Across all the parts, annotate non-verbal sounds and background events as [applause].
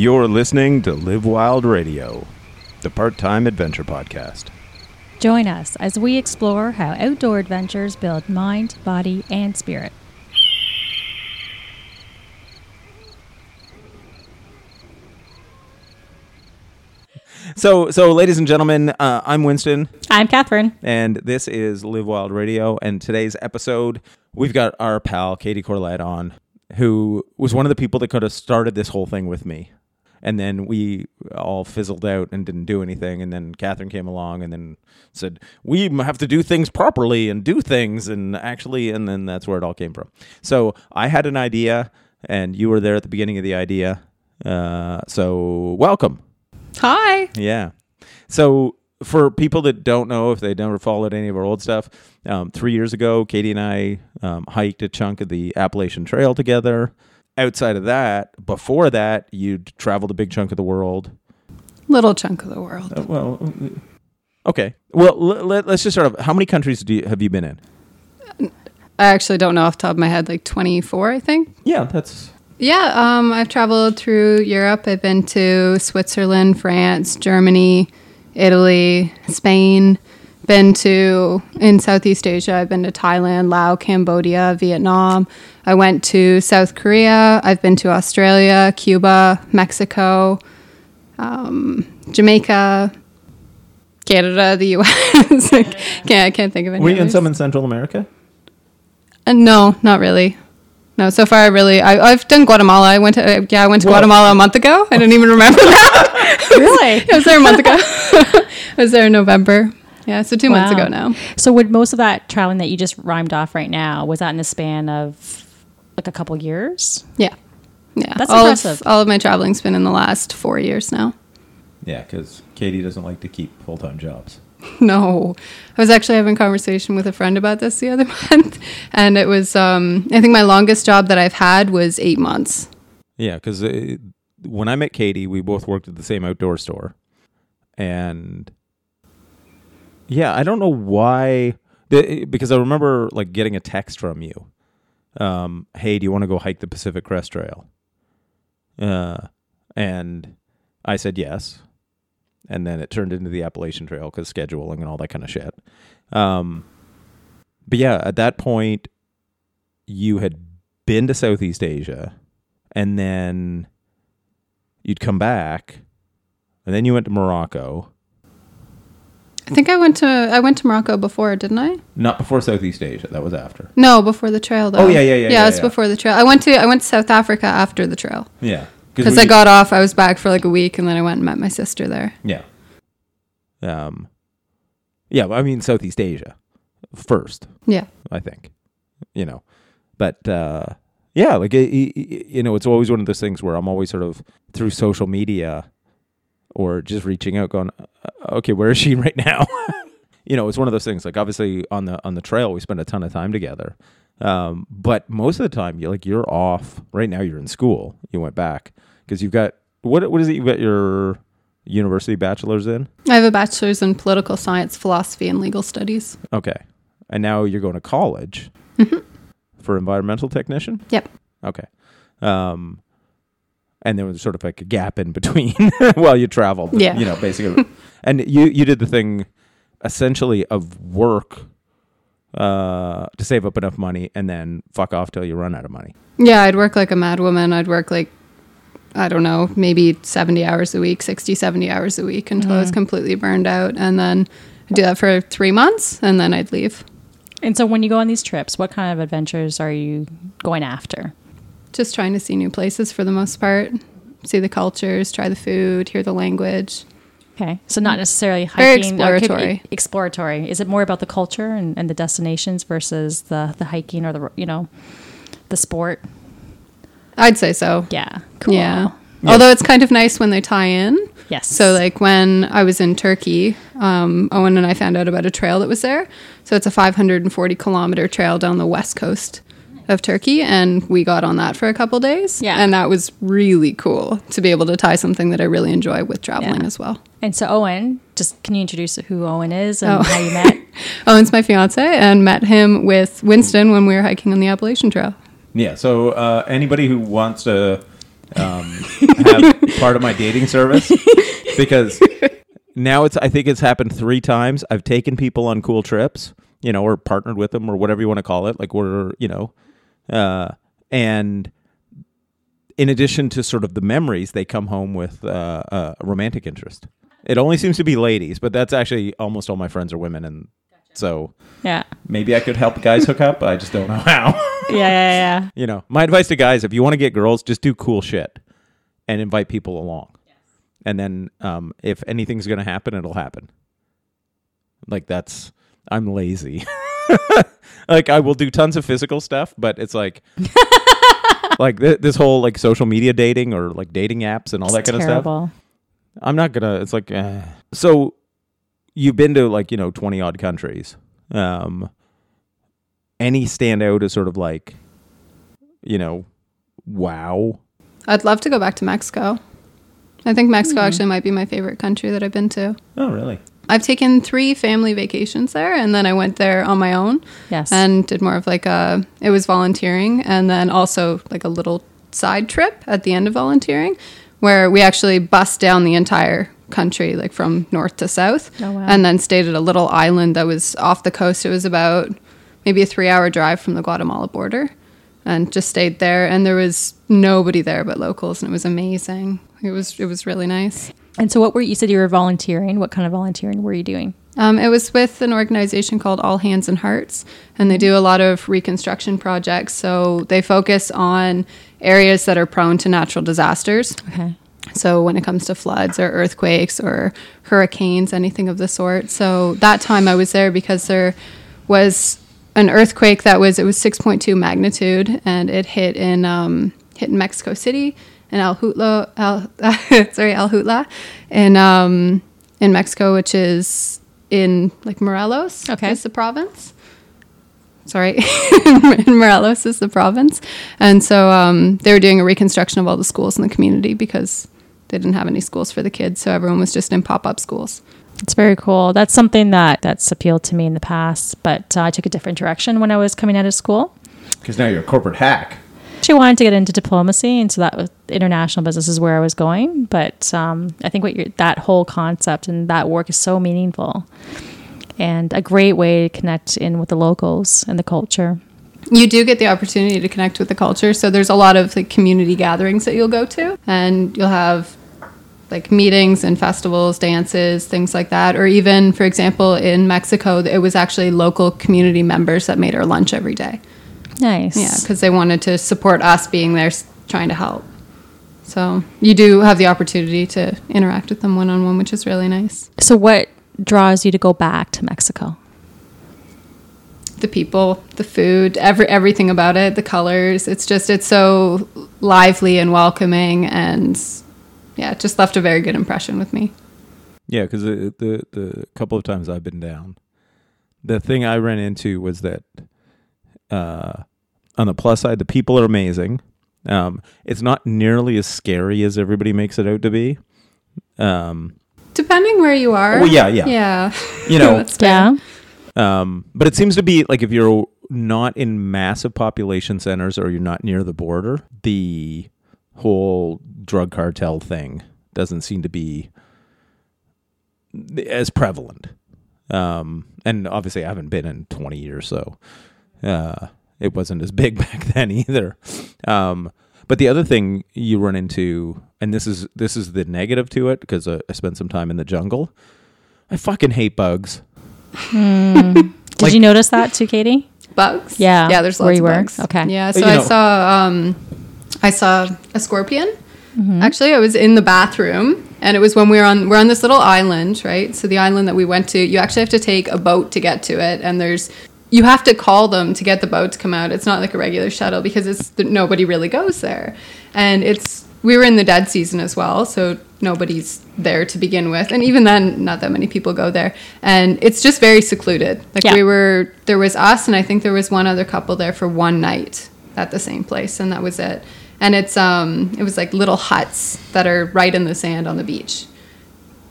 You're listening to Live Wild Radio, the part time adventure podcast. Join us as we explore how outdoor adventures build mind, body, and spirit. So, so ladies and gentlemen, uh, I'm Winston, I'm Catherine. and this is Live Wild Radio. And today's episode, we've got our pal Katie Corlett on, who was one of the people that could have started this whole thing with me. And then we all fizzled out and didn't do anything. And then Catherine came along and then said, We have to do things properly and do things. And actually, and then that's where it all came from. So I had an idea, and you were there at the beginning of the idea. Uh, so welcome. Hi. Yeah. So for people that don't know, if they never followed any of our old stuff, um, three years ago, Katie and I um, hiked a chunk of the Appalachian Trail together. Outside of that, before that, you'd traveled a big chunk of the world. Little chunk of the world. Uh, well, uh, okay. Well, l- let, us just sort of. How many countries do you, have you been in? I actually don't know off the top of my head, like 24, I think. Yeah, that's Yeah, um, I've traveled through Europe. I've been to Switzerland, France, Germany, Italy, Spain. Been to in Southeast Asia. I've been to Thailand, Laos, Cambodia, Vietnam. I went to South Korea. I've been to Australia, Cuba, Mexico, um, Jamaica, Canada, the U.S. Like, [laughs] can't, I can't think of any. Were you in some in Central America? Uh, no, not really. No, so far I really I, I've done Guatemala. I went to uh, yeah I went to Well- Guatemala a month ago. I didn't even remember that. [laughs] Really? [laughs] I was there a month ago. I was there in November. Yeah, so two months ago now. So, would most of that traveling that you just rhymed off right now was that in the span of like a couple years? Yeah, yeah. That's all impressive. Of, all of my traveling's been in the last four years now. Yeah, because Katie doesn't like to keep full time jobs. [laughs] No, I was actually having a conversation with a friend about this the other [laughs] month, and it was um, I think my longest job that I've had was eight months. Yeah, because uh, when I met Katie, we both worked at the same outdoor store, and yeah, I don't know why. Because I remember like getting a text from you. Um, hey, do you want to go hike the Pacific Crest Trail? Uh, and I said yes, and then it turned into the Appalachian Trail because scheduling and all that kind of shit. Um, but yeah, at that point, you had been to Southeast Asia and then you'd come back, and then you went to Morocco. I think I went to I went to Morocco before, didn't I? Not before Southeast Asia. That was after. No, before the trail though. Oh, yeah, yeah, yeah, Yeah, yeah, it's yeah. before the trail. I went to I went to South Africa after the trail Yeah, because I got off. I was back for like a week, and then I went and met my sister there. yeah. Um, yeah. I mean Southeast Asia first. Yeah, I think, you know, but uh, yeah, like it, it- you know, it's always one of those things where I'm always sort of through social media or just reaching out, going, uh, okay, where is she [laughs] right now? [laughs] you know, it's one of those things. Like obviously on the on the trail, we spend a ton of time together, um, but most of the time, you're like you're off. Right now, you're in school. You went back because you've got what what is it? You got your university bachelor's in. I have a bachelor's in political science, philosophy, and legal studies. Okay. And now you're going to college for environmental technician? Yep. Okay. Um, and there was sort of like a gap in between [laughs] while you traveled. Yeah. You know, [laughs] basically. and you, you did the thing essentially of work uh, to save up enough money and then fuck off till you run out of money. Yeah, I'd work like a madwoman. I'd work like I don't know, maybe 70 hours a week, 60, 70 hours a week until I was completely burned out. And then I'd do that for three months and then I'd leave. And so, when you go on these trips, what kind of adventures are you going after? Just trying to see new places for the most part, see the cultures, try the food, hear the language. Okay, so not necessarily Very hiking. or it could be exploratory. Exploratory. Is it more about the culture and, and the destinations versus the the hiking or the you know the sport? I'd say so. Yeah. Cool. Yeah. Although it's kind of nice when they tie in. Yes. So like when I was in Turkey, um, Owen and I found out about a trail that was there. So it's a 540 kilometer trail down the west coast of Turkey, and we got on that for a couple days. Yeah. and that was really cool to be able to tie something that I really enjoy with traveling Yeah. as well. And so Owen, just can you introduce who Owen is and Oh. how you met? [laughs] Owen's my fiance, and met him with Winston when we were hiking on the Appalachian Trail. Yeah. So uh, anybody who wants to um, [laughs] have part of my dating service [laughs] because now it's I think it's happened three times. I've taken people on cool trips, you know, or partnered with them or whatever you want to call it. Like we're you know, uh, and in addition to sort of the memories, they come home with uh, a romantic interest. It only seems to be ladies, but that's actually almost all my friends are women, and so Yeah. maybe I could help guys hook up. I just don't know how. [laughs] Yeah, yeah, yeah. you know, my advice to guys: if you want to get girls, just do cool shit and invite people along, and then um, if anything's gonna happen, it'll happen. Like that's I'm lazy. [laughs] [laughs] like I will do tons of physical stuff, but it's like. [laughs] like th- this whole like social media dating or like dating apps and all that kind of stuff. I'm not gonna. It's like eh. so. You've been to like you know twenty odd countries. Um, any stand out as sort of like, you know, wow. I'd love to go back to Mexico. I think Mexico actually might be my favorite country that I've been to. Oh, really? I've taken three family vacations there, and then I went there on my own Yes. and did more of like a. It was volunteering, and then also like a little side trip at the end of volunteering, where we actually bussed down the entire country, like from north to south, Oh, wow. and then stayed at a little island that was off the coast. It was about maybe a three-hour drive from the Guatemala border, and just stayed there. And there was nobody there but locals, and it was amazing. It was it was really nice. And so, what were you said you were volunteering? What kind of volunteering were you doing? Um, it was with an organization called All Hands and Hearts, and they do a lot of reconstruction projects. So they focus on areas that are prone to natural disasters. Okay. So when it comes to floods or earthquakes or hurricanes, anything of the sort. So that time I was there because there was an earthquake that was it was 6.2 magnitude and it hit in um, hit in Mexico City in El Jutla, El, [laughs] sorry El Jutla, in um, in Mexico, which is in like Morelos. Okay. is the province sorry, [laughs] in Morelos is the province. And so um, they were doing a reconstruction of all the schools in the community because they didn't have any schools for the kids. So everyone was just in pop up schools. It's very cool. That's something that that's appealed to me in the past, but uh, I took a different direction when I was coming out of school. Because now you're a corporate hack. Actually, wanted to get into diplomacy, and so that was international business is where I was going. But um, I think what you're, that whole concept and that work is so meaningful, and a great way to connect in with the locals and the culture. You do get the opportunity to connect with the culture. So there's a lot of like community gatherings that you'll go to, and you'll have like meetings and festivals, dances, things like that. Or even, for example, in Mexico, it was actually local community members that made our lunch every day. Nice. Yeah, because they wanted to support us being there trying to help. So you do have the opportunity to interact with them one on one, which is really nice. So, what draws you to go back to Mexico? The people, the food, every everything about it, the colors. It's just it's so lively and welcoming, and yeah, it just left a very good impression with me. Yeah, because the, the the couple of times I've been down, the thing I ran into was that uh, on the plus side, the people are amazing. Um, it's not nearly as scary as everybody makes it out to be. Um, Depending where you are. Well, yeah, yeah. yeah. You know, [laughs] Yeah. Um, but it seems to be like if you're not in massive population centers or you're not near the border, the whole drug cartel thing doesn't seem to be as prevalent. Um, and obviously, I haven't been in 20 years, so uh, it wasn't as big [laughs] back then either. Um, but the other thing you run into, and this is this is the negative to it, because uh, I spent some time in the jungle. I fucking hate bugs. [laughs] Did Like- you notice that too, Katie? bugs. Yeah, yeah. There's where lots you of were? bugs. Okay. Yeah. So you I know- saw um, I saw a scorpion. Actually, I was in the bathroom, and it was when we were on we're on this little island, right? So the island that we went to, you actually have to take a boat to get to it, and there's you have to call them to get the boat to come out. It's not like a regular shuttle because it's nobody really goes there, and it's we were in the dead season as well, so nobody's there to begin with, and even then, not that many people go there, and it's just very secluded. Like Yeah. we were, there was us, and I think there was one other couple there for one night at the same place, and that was it. And it's um, it was like little huts that are right in the sand on the beach.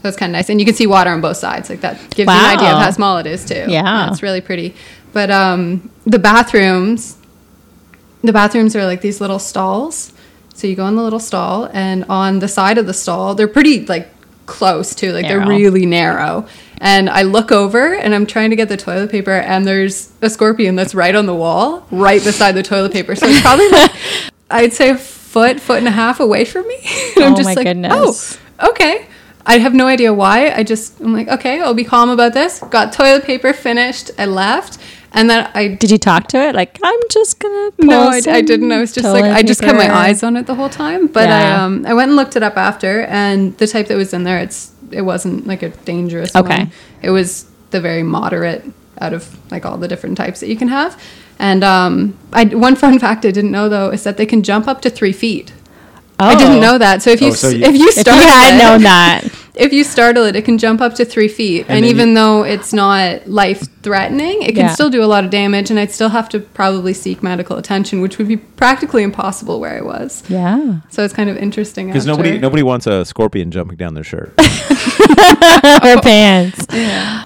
So it's kind of nice, and you can see water on both sides. Like that gives you an idea of how small it is too. Yeah. it's really pretty. But um, the bathrooms, the bathrooms are like these little stalls. So you go in the little stall, and on the side of the stall, they're pretty like close too, like they're really narrow. And I look over, and I'm trying to get the toilet paper, and there's a scorpion that's right on the wall, right beside the toilet paper. So it's probably like [laughs] I'd say a foot, foot and a half away from me. and [laughs] I'm Oh just my like, goodness. oh, okay. I have no idea why. I just I'm like, okay, I'll be calm about this. Got toilet paper finished. I left, and then I Did you talk to it? Like, I'm just gonna. No, I, I didn't. I was just like, I just kept my eyes on it the whole time. But Yeah. I um I went and looked it up after, and the type that was in there, it's it wasn't like a dangerous Okay. one. It was the very moderate out of like all the different types that you can have. And um, I one fun [laughs] fact I didn't know though is that they can jump up to three feet. I Oh. didn't know that. So if you, Oh, so you- if you If startle you had it, known [laughs] that, if you startle it, it can jump up to three feet, And and, then even though it's not life threatening, it can Yeah. still do a lot of damage, and I'd still have to probably seek medical attention, which would be practically impossible where I was. yeah. So it's kind of interesting. Because after- nobody nobody wants a scorpion jumping down their shirt. [laughs] Or [laughs] pants. Yeah.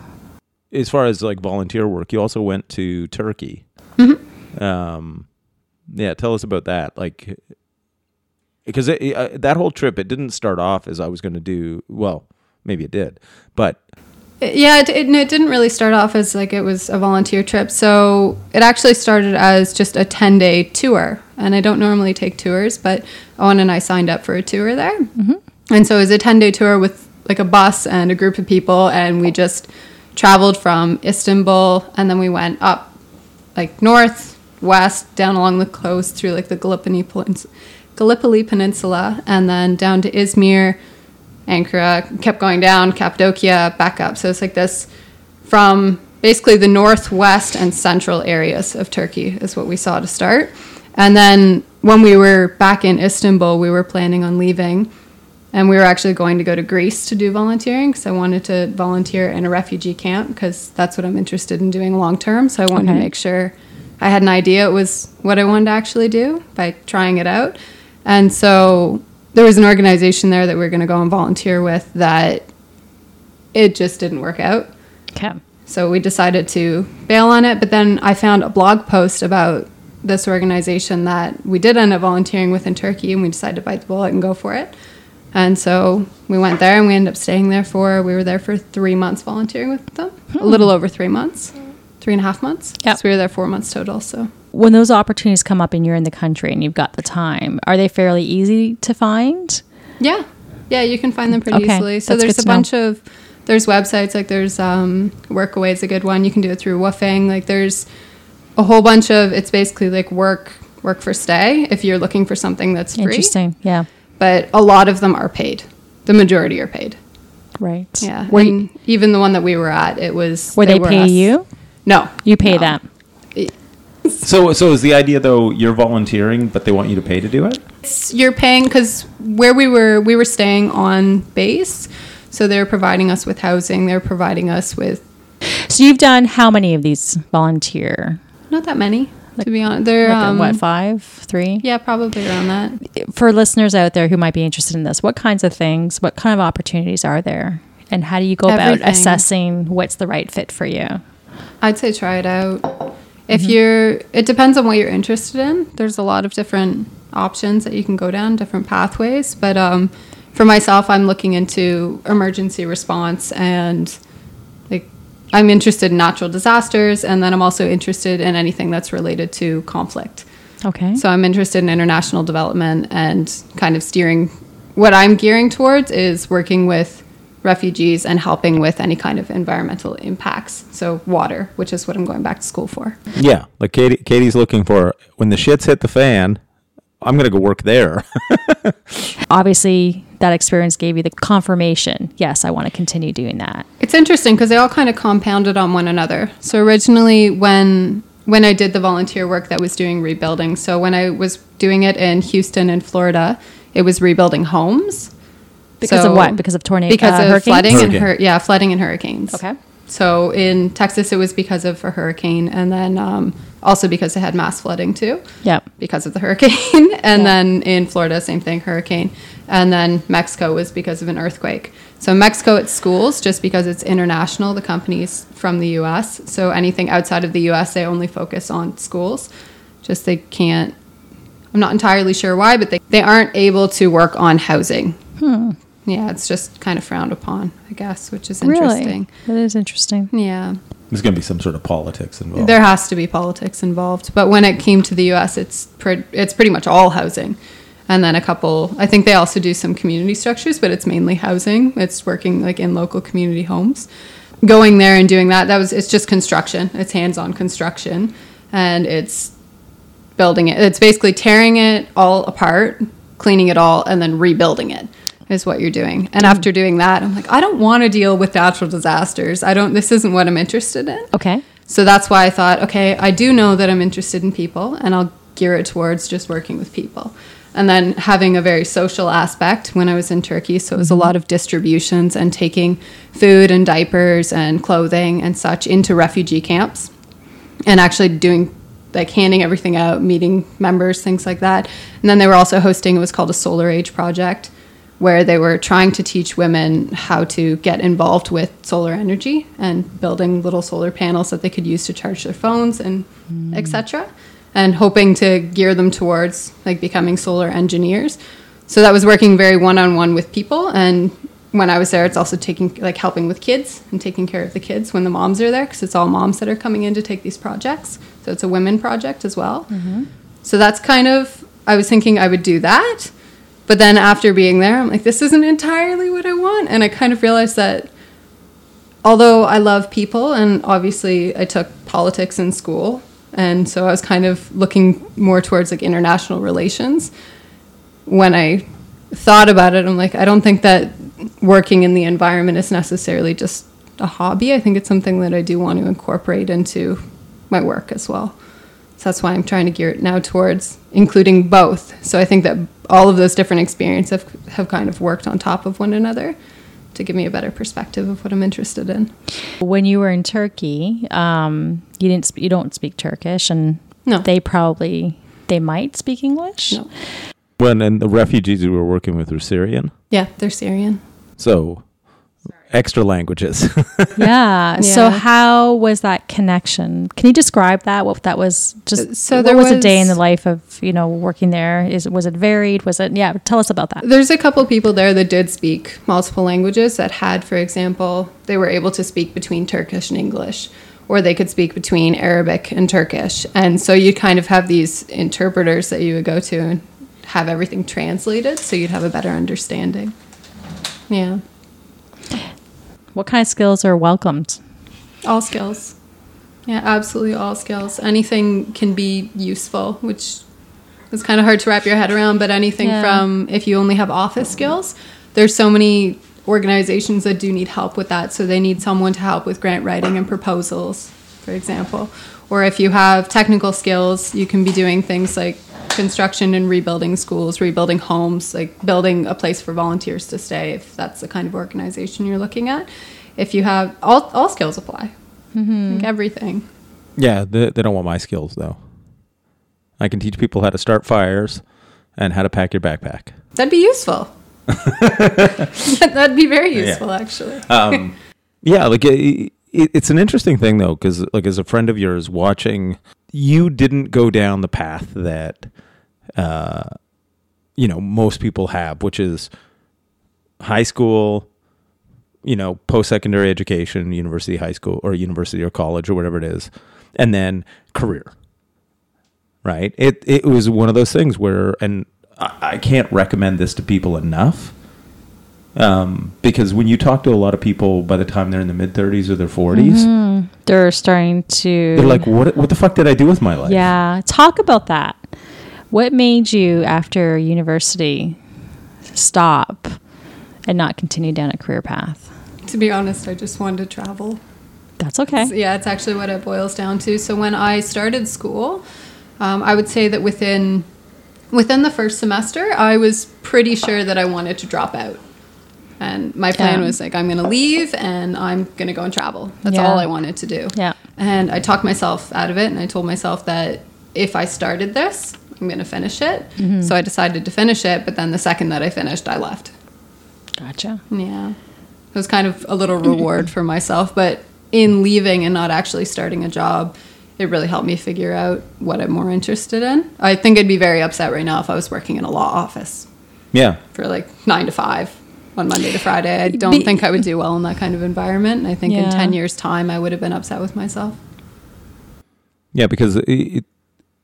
as far as like volunteer work, you also went to Turkey. Mm-hmm. Um, yeah, tell us about that. Like, because it, uh, that whole trip, it didn't start off as I was going to do. Well, maybe it did, but Yeah, it, it, it didn't really start off as like it was a volunteer trip. So it actually started as just a 10 day tour. And I don't normally take tours, but Owen and I signed up for a tour there. And so it was a 10 day tour with like a bus and a group of people. And we just traveled from Istanbul and then we went up like north, west, down along the coast through like the Gallipoli, Penins- Gallipoli Peninsula and then down to Izmir. Ankara, kept going down, Cappadocia, back up. So it's like this from basically the northwest and central areas of Turkey is what we saw to start. And then when we were back in Istanbul, we were planning on leaving. And we were actually going to go to Greece to do volunteering because I wanted to volunteer in a refugee camp because that's what I'm interested in doing long term. So I wanted Okay. to make sure I had an idea it was what I wanted to actually do by trying it out. And so there was an organization there that we were going to go and volunteer with that it just didn't work out. Okay. So we decided to bail on it. But then I found a blog post about this organization that we did end up volunteering with in Turkey, and we decided to bite the bullet and go for it. And so we went there, and we ended up staying there for. We were there for three months volunteering with them, a hmm. little over three months, three and a half months. Yep. So we were there four months total. So When those opportunities come up and you're in the country and you've got the time, are they fairly easy to find? Yeah, yeah, you can find them pretty Okay, easily. So that's there's a to know. bunch of there's websites like there's um, Workaway is a good one. You can do it through WWOOFing. Like there's a whole bunch of it's basically like work work for stay if you're looking for something that's free. Interesting. Yeah. But a lot of them are paid. The majority are paid. Right. Yeah, Were, and even the one that we were at, it was. were they were pay us- you? No, You pay no. them. So so is the idea though you're volunteering, but they want you to pay to do it? It's, you're paying because where we were, we were staying on base, so they're providing us with housing. They're providing us with So you've done how many of these volunteer? not that many, to be honest. They're Like, um, what, five, three? Yeah, probably around that. For listeners out there who might be interested in this, what kinds of things, what kind of opportunities are there? And how do you go about assessing what's the right fit for you? I'd say try it out. If you're, it depends on what you're interested in. There's a lot of different options that you can go down, different pathways. But um, for myself, I'm looking into emergency response and like I'm interested in natural disasters, and then I'm also interested in anything that's related to conflict. Okay. So I'm interested in international development and kind of steering. What I'm gearing towards is working with refugees and helping with any kind of environmental impacts. So water, which is what I'm going back to school for. Yeah, like Katie. Katie's looking for when the shits hit the fan. I'm gonna go work there. [laughs] Obviously, that experience gave you the confirmation. Yes, I want to continue doing that. It's interesting because they all kind of compounded on one another. So originally, when when I did the volunteer work that was doing rebuilding, so when I was doing it in Houston and Florida, it was rebuilding homes Because So- of what? Because of tornado, because uh, of hurricanes? flooding and hur- yeah, flooding and hurricanes. Okay. So in Texas, it was because of a hurricane, and then um, also because they had mass flooding too, Yep. because of the hurricane. [laughs] and Yeah. then in Florida, same thing, hurricane. And then Mexico was because of an earthquake. So Mexico, it's schools, just because it's international. The company's from the U.S. So anything outside of the U.S., they only focus on schools. Just they can't I'm not entirely sure why, but they, they aren't able to work on housing. Yeah, it's just kind of frowned upon, I guess, which is interesting. Really? That is interesting. Yeah. There's going to be some sort of politics involved. There has to be politics involved, but when it came to the U.S., it's pre- it's pretty much all housing, and then a couple. I think they also do some community structures, but it's mainly housing. It's working like in local community homes. Going there and doing that, that was it's just construction. It's hands-on construction, and it's building it. It's basically tearing it all apart, cleaning it all, and then rebuilding it. Is what you're doing. And after doing that, I'm like, I don't want to deal with natural disasters. I don't. This isn't what I'm interested in. Okay. So that's why I thought, okay, I do know that I'm interested in people and I'll gear it towards just working with people. And then having a very social aspect when I was in Turkey. So it was a mm-hmm. lot of distributions and taking food and diapers and clothing and such into refugee camps and actually doing like handing everything out, meeting members, things like that. And then they were also hosting, it was called a Solar Age project where they were trying to teach women how to get involved with solar energy and building little solar panels that they could use to charge their phones and hmm. etc and hoping to gear them towards like becoming solar engineers. So that was working very one-on-one with people and when i was there it's also taking like helping with kids and taking care of the kids when the moms are there because it's all moms that are coming in to take these projects. So it's a women project as well. Mm-hmm. So that's kind of i was thinking i would do that but then after being there, I'm like, this isn't entirely what I want. And I kind of realized that although I love people, and obviously I took politics in school, and so I was kind of looking more towards like international relations. When I thought about it, I'm like, I don't think that working in the environment is necessarily just a hobby. I think it's something that I do want to incorporate into my work as well. So that's why I'm trying to gear it now towards including both. So I think that all of those different experiences have, have kind of worked on top of one another to give me a better perspective of what I'm interested in. When you were in Turkey, um, you didn't sp- you don't speak Turkish, and No. they probably they might speak English. No. when and the refugees we were working with were Syrian, Yeah, they're Syrian. so extra languages. [laughs] Yeah. So how was that connection? Can you describe that? What that was? Just uh, So what there was, a day in the life of you know working there? Is was it varied? Was it? Yeah. Tell us about that. There's a couple people there that did speak multiple languages that had, for example, they were able to speak between Turkish and English, or they could speak between Arabic and Turkish. And so you'd kind of have these interpreters that you would go to and have everything translated so you'd have a better understanding. Yeah. What kind of skills are welcomed? All skills. Yeah, absolutely all skills. Anything can be useful, which is kind of hard to wrap your head around, but anything Yeah. from if you only have office skills, there's so many organizations that do need help with that. So they need someone to help with grant writing and proposals, for example. Or if you have technical skills, you can be doing things like construction and rebuilding schools, rebuilding homes, like building a place for volunteers to stay, if that's the kind of organization you're looking at. If you have all, all skills apply, like everything. yeah, they, they don't want my skills though. I can teach people how to start fires and how to pack your backpack. That'd be useful. [laughs] [laughs] That'd be very Yeah. useful, actually. um, yeah, like it, it, it's an interesting thing though, because like as a friend of yours watching, you didn't go down the path that, uh, you know, most people have, which is high school, you know, post secondary education, university, high school, or university or college or whatever it is, and then career. Right. It it was one of those things where, and I, I can't recommend this to people enough um, because when you talk to a lot of people by the time they're in the mid 30s or their 40s They're starting to. they're like what what the fuck did i do with my life Yeah. Talk about that. What made you, after university, stop and not continue down a career path? to be honest, I just wanted to travel. That's okay. So, yeah, it's actually what it boils down to. So when I started school, um, I would say that within within the first semester, I was pretty sure that I wanted to drop out. And my plan Yeah. was like, I'm going to leave and I'm going to go and travel. That's Yeah. all I wanted to do. Yeah. And I talked myself out of it and I told myself that if I started this, I'm going to finish it. Mm-hmm. So I decided to finish it. But then the second that I finished, I left. Gotcha. Yeah. It was kind of a little reward for myself, but in leaving and not actually starting a job, it it really helped me figure out what I'm more interested in. I think I'd be very upset right now if I was working in a law office Yeah. for like nine to five on Monday to Friday. I don't Be- think I would do well in that kind of environment. And I think in 10 years' time, I would have been upset with myself. Yeah, because it, it,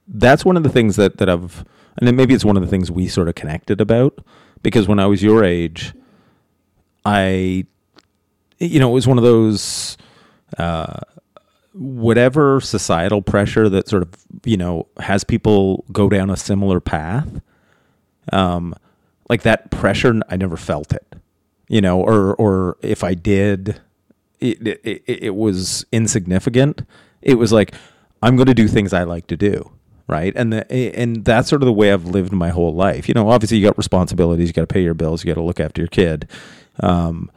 that's one of the things that, that I've, and then maybe it's one of the things we sort of connected about. Because when I was your age, I, you know, it was one of those, uh, whatever societal pressure that sort of, you know, has people go down a similar path. Um, like that pressure, I never felt it, you know, or, or if I did, it, it, it, was insignificant. It was like, I'm going to do things I like to do. Right. And the, and that's sort of the way I've lived my whole life. You know, obviously you got responsibilities, you got to pay your bills, you got to look after your kid. Um,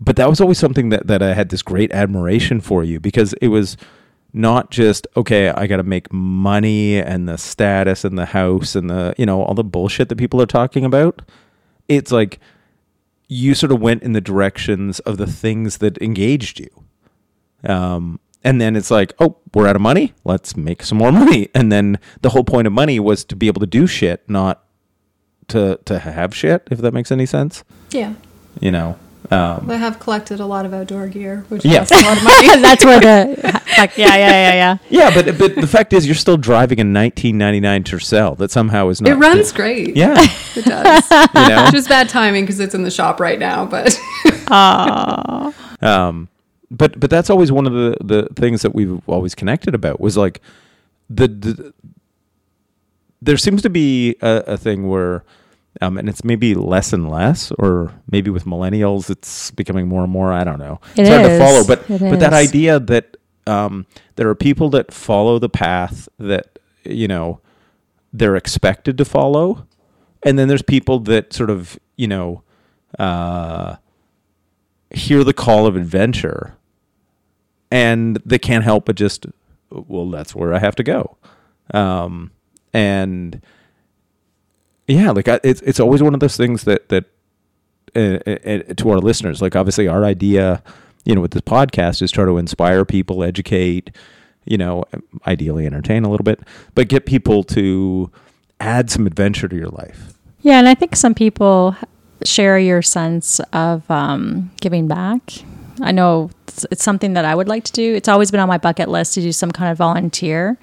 but that was always something that, that I had this great admiration for you because it was not just, okay, I got to make money and the status and the house and the, you know, all the bullshit that people are talking about. It's like you sort of went in the directions of the things that engaged you. Um, and then it's like, oh, we're out of money. Let's make some more money. And then the whole point of money was to be able to do shit, not to to have shit. If that makes any sense, Yeah. you know. Um, I have collected a lot of outdoor gear, which Yeah. costs a lot of money. [laughs] That's where the like yeah yeah yeah yeah. yeah, but but the fact is, you're still driving a 1999 Tercel that somehow is not. it runs great. Yeah, It does. [laughs] you know. Just bad timing because it's in the shop right now, but [laughs] um but but that's always one of the the things that we've always connected about was like the, the there seems to be a, a thing where um and it's maybe less and less or maybe with millennials it's becoming more and more i don't know. It it's hard to follow but It but that is. idea that um there are people that follow the path that you know they're expected to follow and then there's people that sort of you know uh hear the call of adventure and they can't help but just well that's where i have to go. Um and yeah like I, it's it's always one of those things that that uh, uh, to our listeners like obviously our idea you know with this podcast is try to inspire people educate you know ideally entertain a little bit but get people to add some adventure to your life Yeah, and I think some people share your sense of um, giving back. I know it's, it's something that I would like to do. It's always been on my bucket list to do some kind of volunteer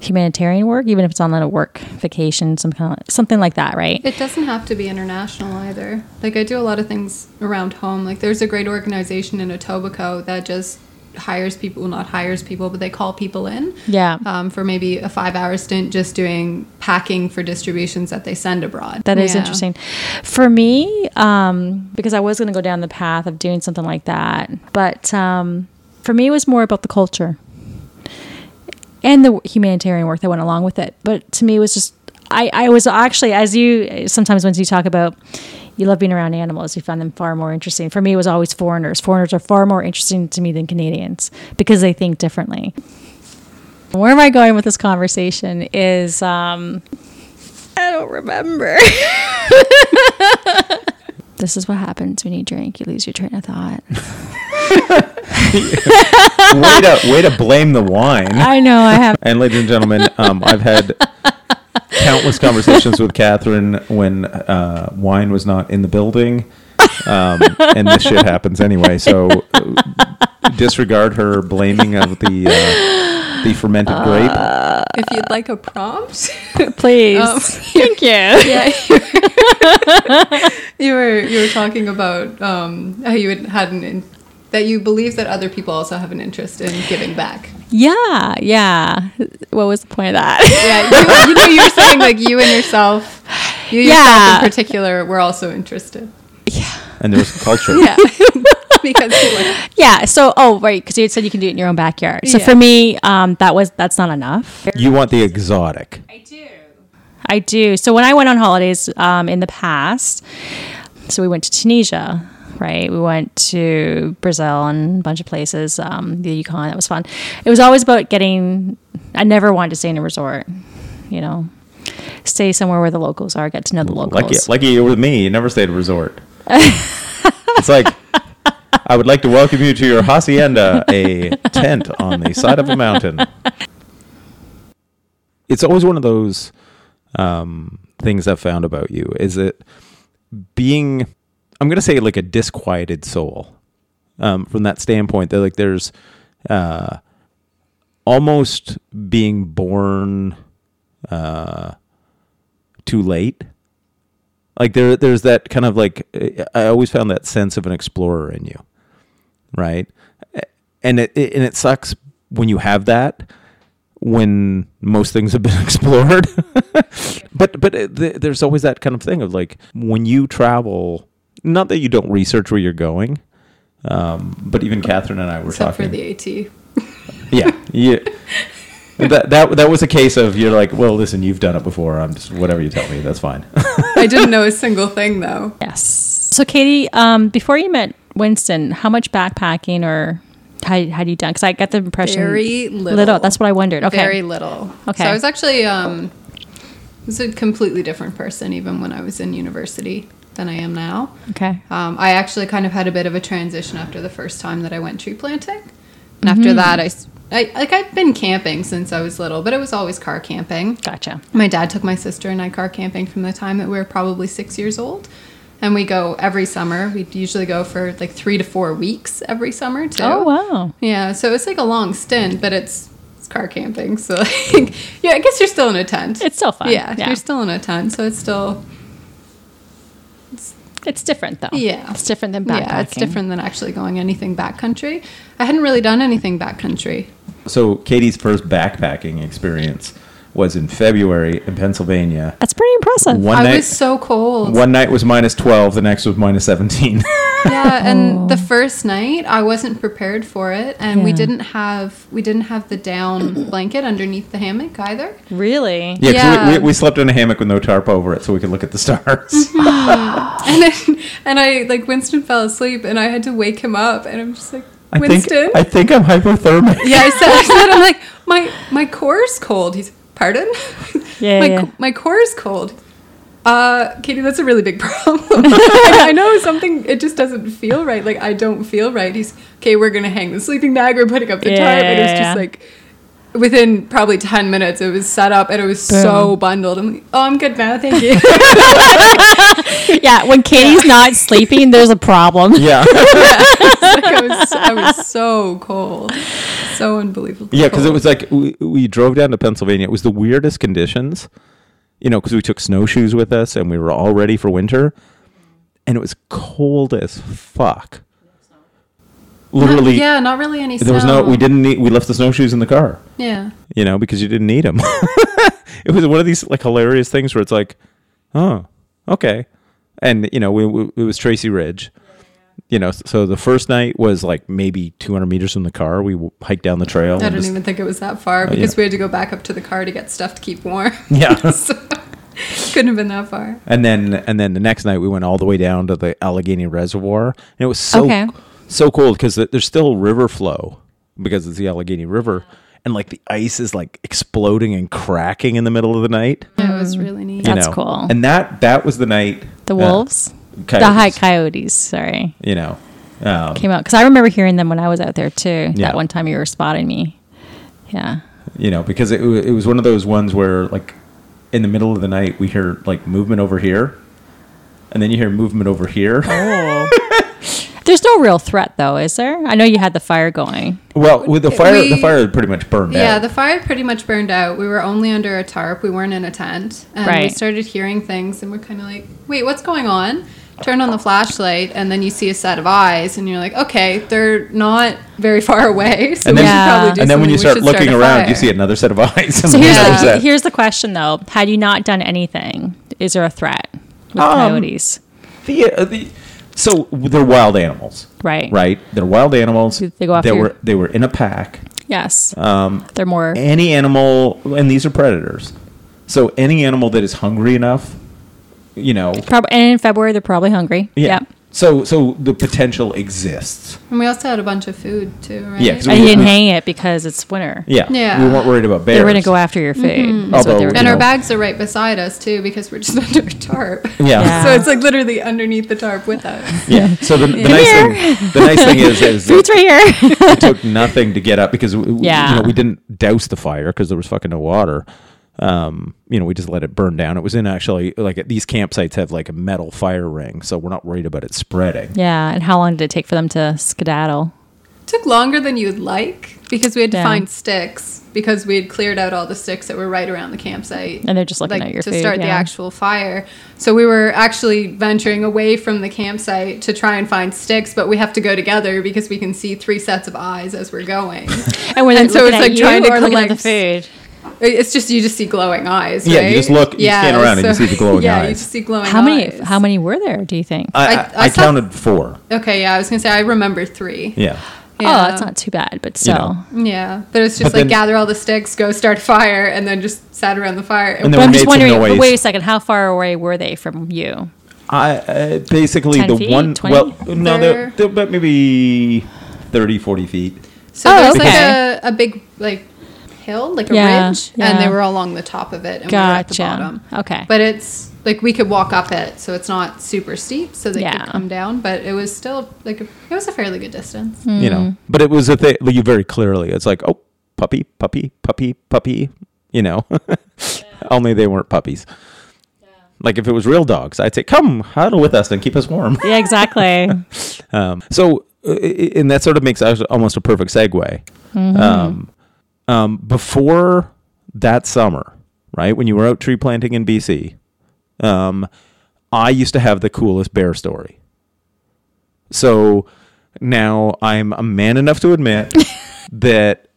humanitarian work, even if it's on a work vacation, some kind of something like that, right? it doesn't have to be international either. Like I do a lot of things around home. Like there's a great organization in Etobicoke that just hires people, well, not hires people, but they call people in. Yeah. um, for maybe a five hour stint just doing packing for distributions that they send abroad. That is Yeah. interesting. For me, um, because I was going to go down the path of doing something like that, but um, for me, it was more about the culture and the humanitarian work that went along with it. But to me, it was just I, I was actually as you sometimes when you talk about you love being around animals, you find them far more interesting. For me, it was always foreigners. Foreigners are far more interesting to me than Canadians because they think differently. Where am I going with this conversation? Is um, I don't remember. [laughs] [laughs] this is what happens when you drink. You lose your train of thought. [laughs] [laughs] way to way to blame the wine I know I have. And ladies and gentlemen, um, I've had countless conversations with Catherine when uh, wine was not in the building, um, and this shit happens anyway. So uh, disregard her blaming of the uh, the fermented grape. If you'd like a prompt, [laughs] Please. Um, [laughs] Thank you. yeah, you were you were talking about um, how you had, had an in, that you believe that other people also have an interest in giving back. Yeah, yeah. What was the point of that? Yeah, you, you know, you were saying like you and yourself, you yourself Yeah. in particular, were also interested. Yeah. And there's culture. Yeah, [laughs] because yeah. So, oh, right, because you said you can do it in your own backyard. So Yeah. for me, um, that was that's not enough. You want the exotic. I do i do. So when I went on holidays um, in the past, so we went to Tunisia, right? We went to Brazil and a bunch of places, um, the Yukon. That was fun. It was always about getting. I never wanted to stay in a resort, you know. Stay somewhere where the locals are. Get to know the locals. Like you, like you were with me. You never stayed at a resort. [laughs] it's like I would like to welcome you to your hacienda, a tent on the side of a mountain. It's always one of those um, things I've found about you is it being, I'm to say like a disquieted soul. Um, from that standpoint, that like there's uh, almost being born uh, too late. Like there, there's that kind of like I always found that sense of an explorer in you, right? And it, it and it sucks when you have that when most things have been [laughs] explored. [laughs] but but it, th- there's always that kind of thing of like when you travel, not that you don't research where you're going, um, but even Catherine and I were Except talking. for the AT. [laughs] yeah, yeah. that that that was a case of you're like, well, listen, you've done it before. I'm just whatever you tell me, that's fine. I didn't [laughs] know a single thing though. Yes. So, Katie, um, before you met Winston, how much backpacking or how had you done? Because I got the impression Very little. That's what I wondered. Okay. Very little. Okay. So I was actually um, I was a completely different person even when I was in university than I am now. Okay. Um, I actually kind of had a bit of a transition after the first time that I went tree planting, and after that, I, I- like I've been camping since I was little, but it was always car camping. Gotcha. My dad took my sister and I car camping from the time that we were probably six years old. And we go every summer. We usually go for like three to four weeks every summer too. Oh wow. Yeah, so it's like a long stint, but it's it's car camping. So [laughs] like, yeah, I guess you're still in a tent. It's still fun. Yeah, Yeah. you're still in a tent, so it's still It's different though. Yeah. It's different than backpacking. yeah, it's different than actually going anything backcountry. I hadn't really done anything backcountry. so Katie's first backpacking experience was in February in Pennsylvania. That's pretty impressive. One I night, was so cold. one night was minus twelve. The next was minus seventeen. [laughs] yeah, and the first night I wasn't prepared for it, and we didn't have we didn't have the down [coughs] blanket underneath the hammock either. Really? yeah, 'cause Yeah. We, we, we slept in a hammock with no tarp over it, so we could look at the stars. [laughs] And then, and I like Winston fell asleep, and I had to wake him up, and I'm just like I Winston. think I think I'm hypothermic. yeah, I said, I said, I'm [laughs] like my my core's cold. He's pardon. Yeah, [laughs] my yeah. co- my core's cold. Uh, Katie, that's a really big [laughs] problem. [laughs] I, I know something. It just doesn't feel right. Like I don't feel right. He's okay. We're gonna hang the sleeping bag. We're putting up the Yeah, tarp, and it was yeah, just yeah. like within probably ten minutes, it was set up, and it was so bundled. I'm like, oh, I'm good now. Thank you. Yeah. When Katie's not sleeping, there's a problem. Yeah, like I was, I was so cold, so unbelievable. yeah, because it was like we, we drove down to Pennsylvania. It was the weirdest conditions, you know, because we took snowshoes with us and we were all ready for winter, and it was cold as fuck. Literally, Not- yeah, not really any. there was no. We didn't need. We left the snowshoes in the car. Yeah. you know, because you didn't need them. [laughs] it was one of these like hilarious things where it's like, oh, okay, and you know, we, we, it was Tracy Ridge. You know, so the first night was like maybe 200 meters from the car. We hiked down the trail. I and don't just- even think it was that far because yeah. we had to go back up to the car to get stuff to keep warm. [laughs] Yeah, so, couldn't have been that far. and then and then the next night we went all the way down to the Allegheny Reservoir, and it was so Okay. so cold because there's still river flow because it's the Allegheny River, and like the ice is like exploding and cracking in the middle of the night. That was really neat. you That's know. cool. And that that was the night The uh, wolves, coyotes, the high coyotes. Sorry, you know. Um, came out because I remember hearing them when I was out there too. Yeah. That one time you were spotting me. Yeah. you know, because it, it was one of those ones where, like, in the middle of the night, we hear like movement over here, and then you hear movement over here. Oh. [laughs] There's no real threat though, is there? I know you had the fire going. well, with the fire, the fire pretty much burned Yeah, out. the fire pretty much burned out. We were only under a tarp. We weren't in a tent. And we started hearing things and we're kind of like, wait, what's going on? Turn on the flashlight and then you see a set of eyes and you're like, okay, they're not very far away. [laughs] So And we then- should Yeah. probably do and then when you start looking a around, fire. you see another set of [laughs] eyes. So here's Yeah. the, set. here's the question though: Had you not done anything, is there a threat with Um, coyotes? The, uh, the, so they're wild animals, Right. right? They're wild animals. They go after They your- were they were in a pack. Yes. Um, They're more. any animal, and these are predators. So any animal that is hungry enough, you know, Probably, and in February they're probably hungry. Yeah. Yep. So so the potential exists. And we also had a bunch of food too, right? Yeah, 'cause we- you didn't we- hang it because it's winter. Yeah. Yeah. We weren't worried about bears. They were going to go after your food. Mm-hmm. That's what Although- they were and you our know. bags are right beside us too because we're just [laughs] under a tarp. Yeah. Yeah. So it's like literally underneath the tarp with us. Yeah. So the, the nice thing the nice thing is is [laughs] Food's that right here. it took nothing to get up because we, we- Yeah. you know we didn't douse the fire because there was fucking no water. Um, you know, we just let it burn down. It was in actually like these campsites have like a metal fire ring, so we're not worried about it spreading. yeah. And how long did it take for them to skedaddle? took longer than you'd like because we had to Yeah. find sticks because we had cleared out all the sticks that were right around the campsite. And they're just looking like at your to food. start the actual fire. So we were actually venturing away from the campsite to try and find sticks, but we have to go together because we can see three sets of eyes as we're going. [laughs] And were they And so it's like you trying to or looking at the collect- food? It's just you just see glowing eyes. Yeah, you just look- you scan around and you see the glowing [laughs] yeah, you eyes. just see glowing How many? eyes. How many were there? Do you think? I, I- I, I I saw- counted four. Okay, yeah, I was gonna say I remember three. Yeah. Oh, that's not too bad, but You know. Yeah, but it's just But like then- gather all the sticks, go start a fire, and then just sat around the fire. And then But I'm just wondering. But wait a second. How far away were they from you? I uh, basically 10 the feet? one 20? well no they're, They're- they're maybe 30 40 feet. So Oh, there's okay. like a, a big like hill, like a Yeah, ridge, yeah. and they were along the top of it, and we were at the bottom. Okay. But it's like we could walk up it, so it's not super steep, so they Yeah. could come down. But it was still like a, it was a fairly good distance. Hmm. you know but it was a thing you very clearly it's like oh puppy puppy puppy puppy you know [laughs] only they weren't puppies like if it was real dogs i'd say come huddle with us and keep us warm yeah, exactly. [laughs] um, so uh, and that sort of makes us almost a perfect segue um, um, before that summer right when you were out tree planting in bc um, i used to have the coolest bear story so now I'm a man enough to admit [laughs] that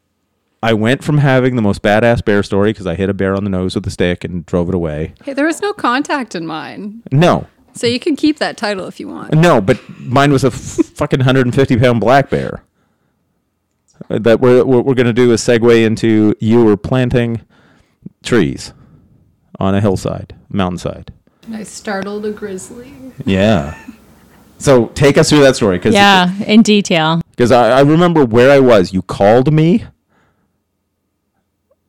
I went from having the most badass bear story because I hit a bear on the nose with a stick and drove it away. Hey, there was no contact in mine, No, so you can keep that title if you want. no, but mine was a f- [laughs] fucking 150 pound black bear. That we're, what we're going to do is segue into you were planting trees on a hillside, mountainside. I startled a grizzly. Yeah. So take us through that story because yeah, in detail. because I, I remember where I was. You called me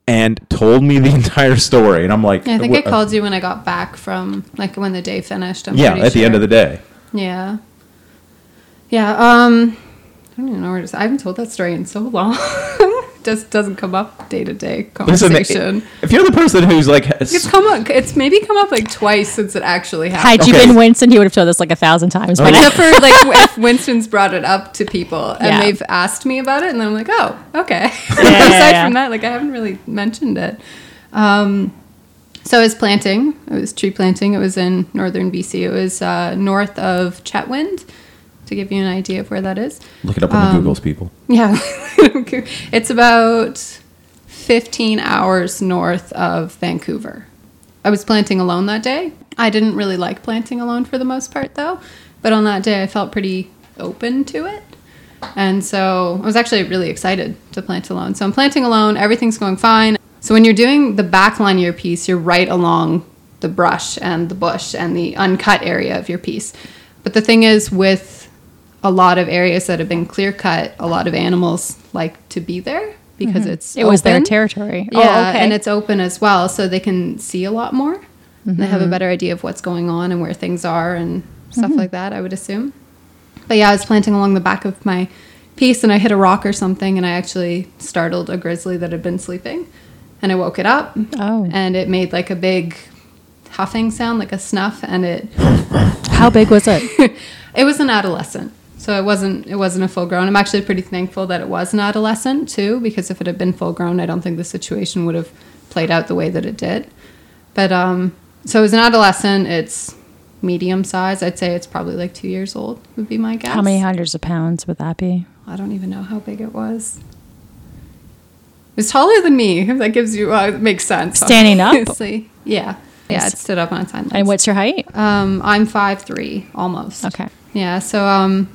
and told me the [laughs] entire story, and I'm like, I think I "Wha- called you when I got back from like when the day finished. I'm Yeah, pretty at the end of the day. Yeah. Yeah. Um, I don't even know where to. I haven't told that story in so long. [laughs] Just doesn't come up day to day Listen, conversation. if you're the person who's like, It's come up. It's maybe come up like twice since it actually happened. Had you been Winston, he would have told us like a thousand times. But Except for like [laughs] if Winston's brought it up to people and Yeah. they've asked me about it, and then I'm like, oh, okay. yeah, [laughs] Aside yeah. from that, like I haven't really mentioned it. Um, so I was planting. It was tree planting. It was in northern BC. It was uh, north of Chetwynd, to give you an idea of where that is. look it up on the um, Google's people. Yeah, [laughs] it's about 15 hours north of Vancouver. I was planting alone that day. I didn't really like planting alone for the most part, though. But on that day, I felt pretty open to it. And so I was actually really excited to plant alone. So I'm planting alone, everything's going fine. So when you're doing the back line of your piece, you're right along the brush and the bush and the uncut area of your piece. But the thing is, with a lot of areas that have been clear cut, a lot of animals like to be there because it's Mm-hmm. it was their territory. Yeah, oh, okay. and it's open as well, so they can see a lot more. They have a better idea of what's going on and where things are and stuff like that. I would assume. But yeah, I was planting along the back of my piece, and I hit a rock or something, and I actually startled a grizzly that had been sleeping, and I woke it up. Oh. and it made like a big huffing sound, like a snuff, and it How big was it? [laughs] it was an adolescent so it wasn't it wasn't a full grown i'm actually pretty thankful that it was an adolescent too because if it had been full grown i don't think the situation would have played out the way that it did but um so it was an adolescent it's medium size i'd say it's probably like two years old would be my guess How many hundreds of pounds would that be? i don't even know how big it was it's taller than me if that gives you uh, makes sense Standing up? yeah yeah it stood up on its hind legs. And what's your height? Um, I'm five three, almost. Okay. Yeah. So um,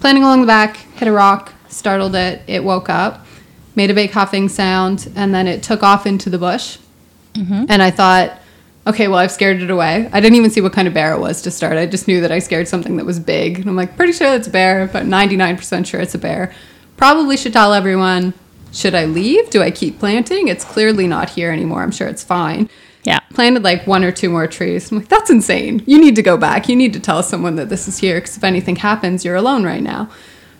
planting along the back, hit a rock, startled it. It woke up, made a big huffing sound, and then it took off into the bush. Mm-hmm. And I thought, okay, well, I've scared it away. I didn't even see what kind of bear it was to start. I just knew that I scared something that was big. And I'm like, pretty sure it's a bear, but 99% sure it's a bear. Probably should tell everyone. Should I leave? Do I keep planting? It's clearly not here anymore. I'm sure it's fine. Yeah. Planted like one or two more trees. I'm like, that's insane. You need to go back. You need to tell someone that this is here because if anything happens, you're alone right now.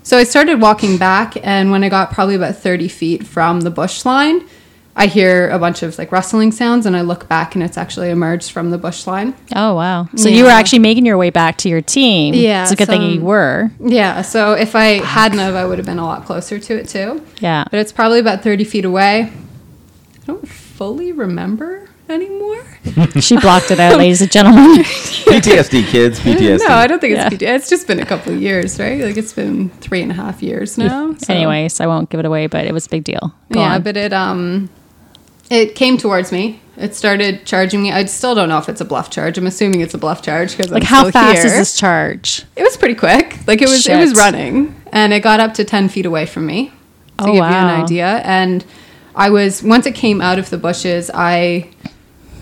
So I started walking back, and when I got probably about 30 feet from the bush line, I hear a bunch of like rustling sounds, and I look back, and it's actually emerged from the bush line. Oh wow. So you were actually making your way back to your team. Yeah, It's a good thing some- you were. Yeah, so if I hadn't have, I would have been a lot closer to it too. Yeah. But it's probably about 30 feet away. I don't fully remember anymore. [laughs] She blocked it out, ladies and gentlemen. [laughs] PTSD, kids. PTSD. No, I don't think it's Yeah. PT. It's just been a couple of years, right? Like it's been three and a half years now. so- Anyways, I won't give it away, but it was a big deal. Go yeah, on. but it um it came towards me. It started charging me. I still don't know if it's a bluff charge. I'm assuming it's a bluff charge because like I'm how still fast here. is this charge? It was pretty quick. Like it was it was running and it got up to 10 feet away from me. To Oh, give you an idea. And I was once it came out of the bushes, I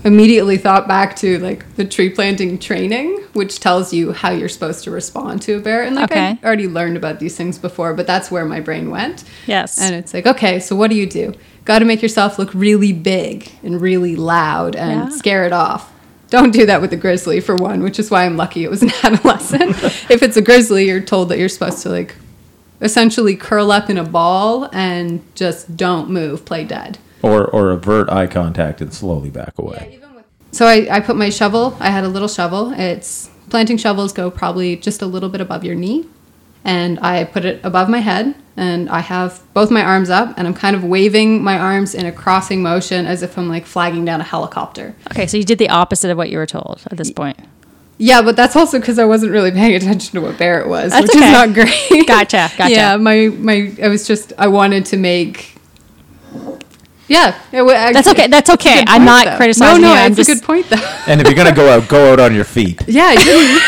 immediately thought back to like the tree planting training, which tells you how you're supposed to respond to a bear. And like Okay. I already learned about these things before, but that's where my brain went. Yes. And it's like, okay, so what do you do? Got to make yourself look really big and really loud and Yeah. scare it off. Don't do that with a grizzly for one, which is why I'm lucky it was an [laughs] adolescent. [laughs] if it's a grizzly, you're told that you're supposed to like essentially curl up in a ball and just don't move, play dead. Or or avert eye contact and slowly back away. So I, I put my shovel, I had a little shovel. It's planting shovels go probably just a little bit above your knee. And I put it above my head and I have both my arms up and I'm kind of waving my arms in a crossing motion as if I'm like flagging down a helicopter. okay, so you did the opposite of what you were told at this point. Yeah, but that's also because I wasn't really paying attention to what bear it was, That's which okay. is not great. Gotcha, gotcha. [laughs] Yeah, my my I was just I wanted to make. Yeah, it wa- That's okay, that's a okay. good I'm point, not though. criticizing No, no, you, I'm it's just- a good point though. And if you're gonna go out, go out on your feet. Yeah, I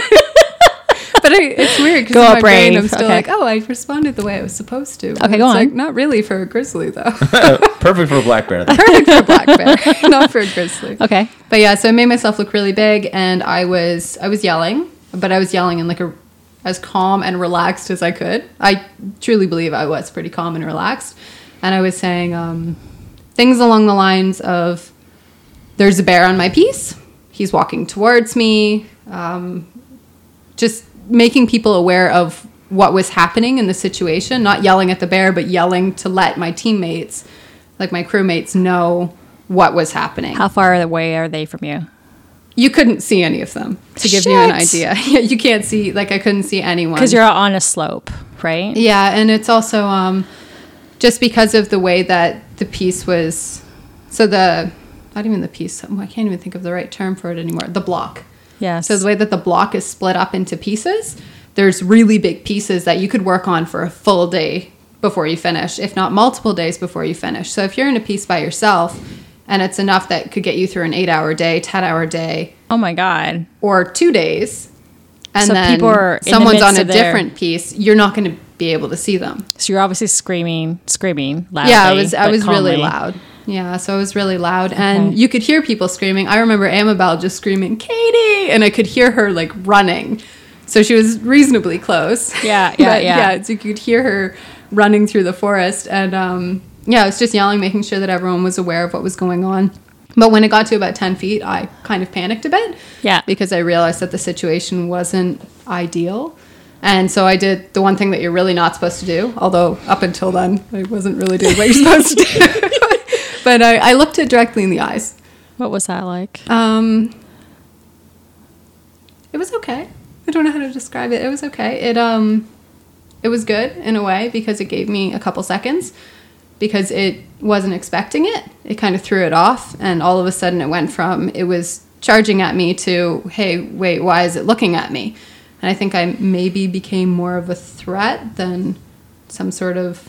[laughs] but I, it's weird because in up my brain I'm still okay. like, oh, I responded the way I was supposed to. But Okay, go it's on. Like, not really for a grizzly though. [laughs] Uh, perfect for a black bear. Perfect for a black bear, [laughs] not for a grizzly. Okay. But yeah, so I made myself look really big, and I was I was yelling, but I was yelling in like a as calm and relaxed as I could. I truly believe I was pretty calm and relaxed, and I was saying um, things along the lines of, "There's a bear on my piece. He's walking towards me." Um, just making people aware of what was happening in the situation, not yelling at the bear, but yelling to let my teammates, like my crewmates, know what was happening. How far away are they from you? You couldn't see any of them to give you an idea. [laughs] You can't see like I couldn't see anyone. Because you're on a slope, right? Yeah, and it's also um just because of the way that the piece was so the not even the piece, I can't even think of the right term for it anymore. The block. Yes. So the way that the block is split up into pieces, there's really big pieces that you could work on for a full day before you finish, if not multiple days before you finish. So if you're in a piece by yourself and it's enough that could get you through an 8-hour day, 10-hour day, oh my God. or 2 days, and So then people are in the someone's on a their- different piece, you're not going to be able to see them. So you're obviously screaming, screaming loudly. yeah, I was I was really loud. Yeah, so I was really loud, and you could hear people screaming. I remember Amabel just screaming, "Katie!" and I could hear her like running. So she was reasonably close. Yeah, yeah, [laughs] But, yeah. So you could hear her running through the forest, and um, yeah, I was just yelling, making sure that everyone was aware of what was going on. But when it got to about ten feet, I kind of panicked a bit. Yeah. Because I realized that the situation wasn't ideal. And so I did the one thing that you're really not supposed to do, although up until then I wasn't really doing what you're [laughs] supposed to do. [laughs] but I, I looked it directly in the eyes. What was that like? Um, it was okay. I don't know how to describe it. It was okay. It um, it was good in a way because it gave me a couple seconds because it wasn't expecting it. It kind of threw it off, and all of a sudden it went from it was charging at me to hey wait why is it looking at me? And I think I maybe became more of a threat than some sort of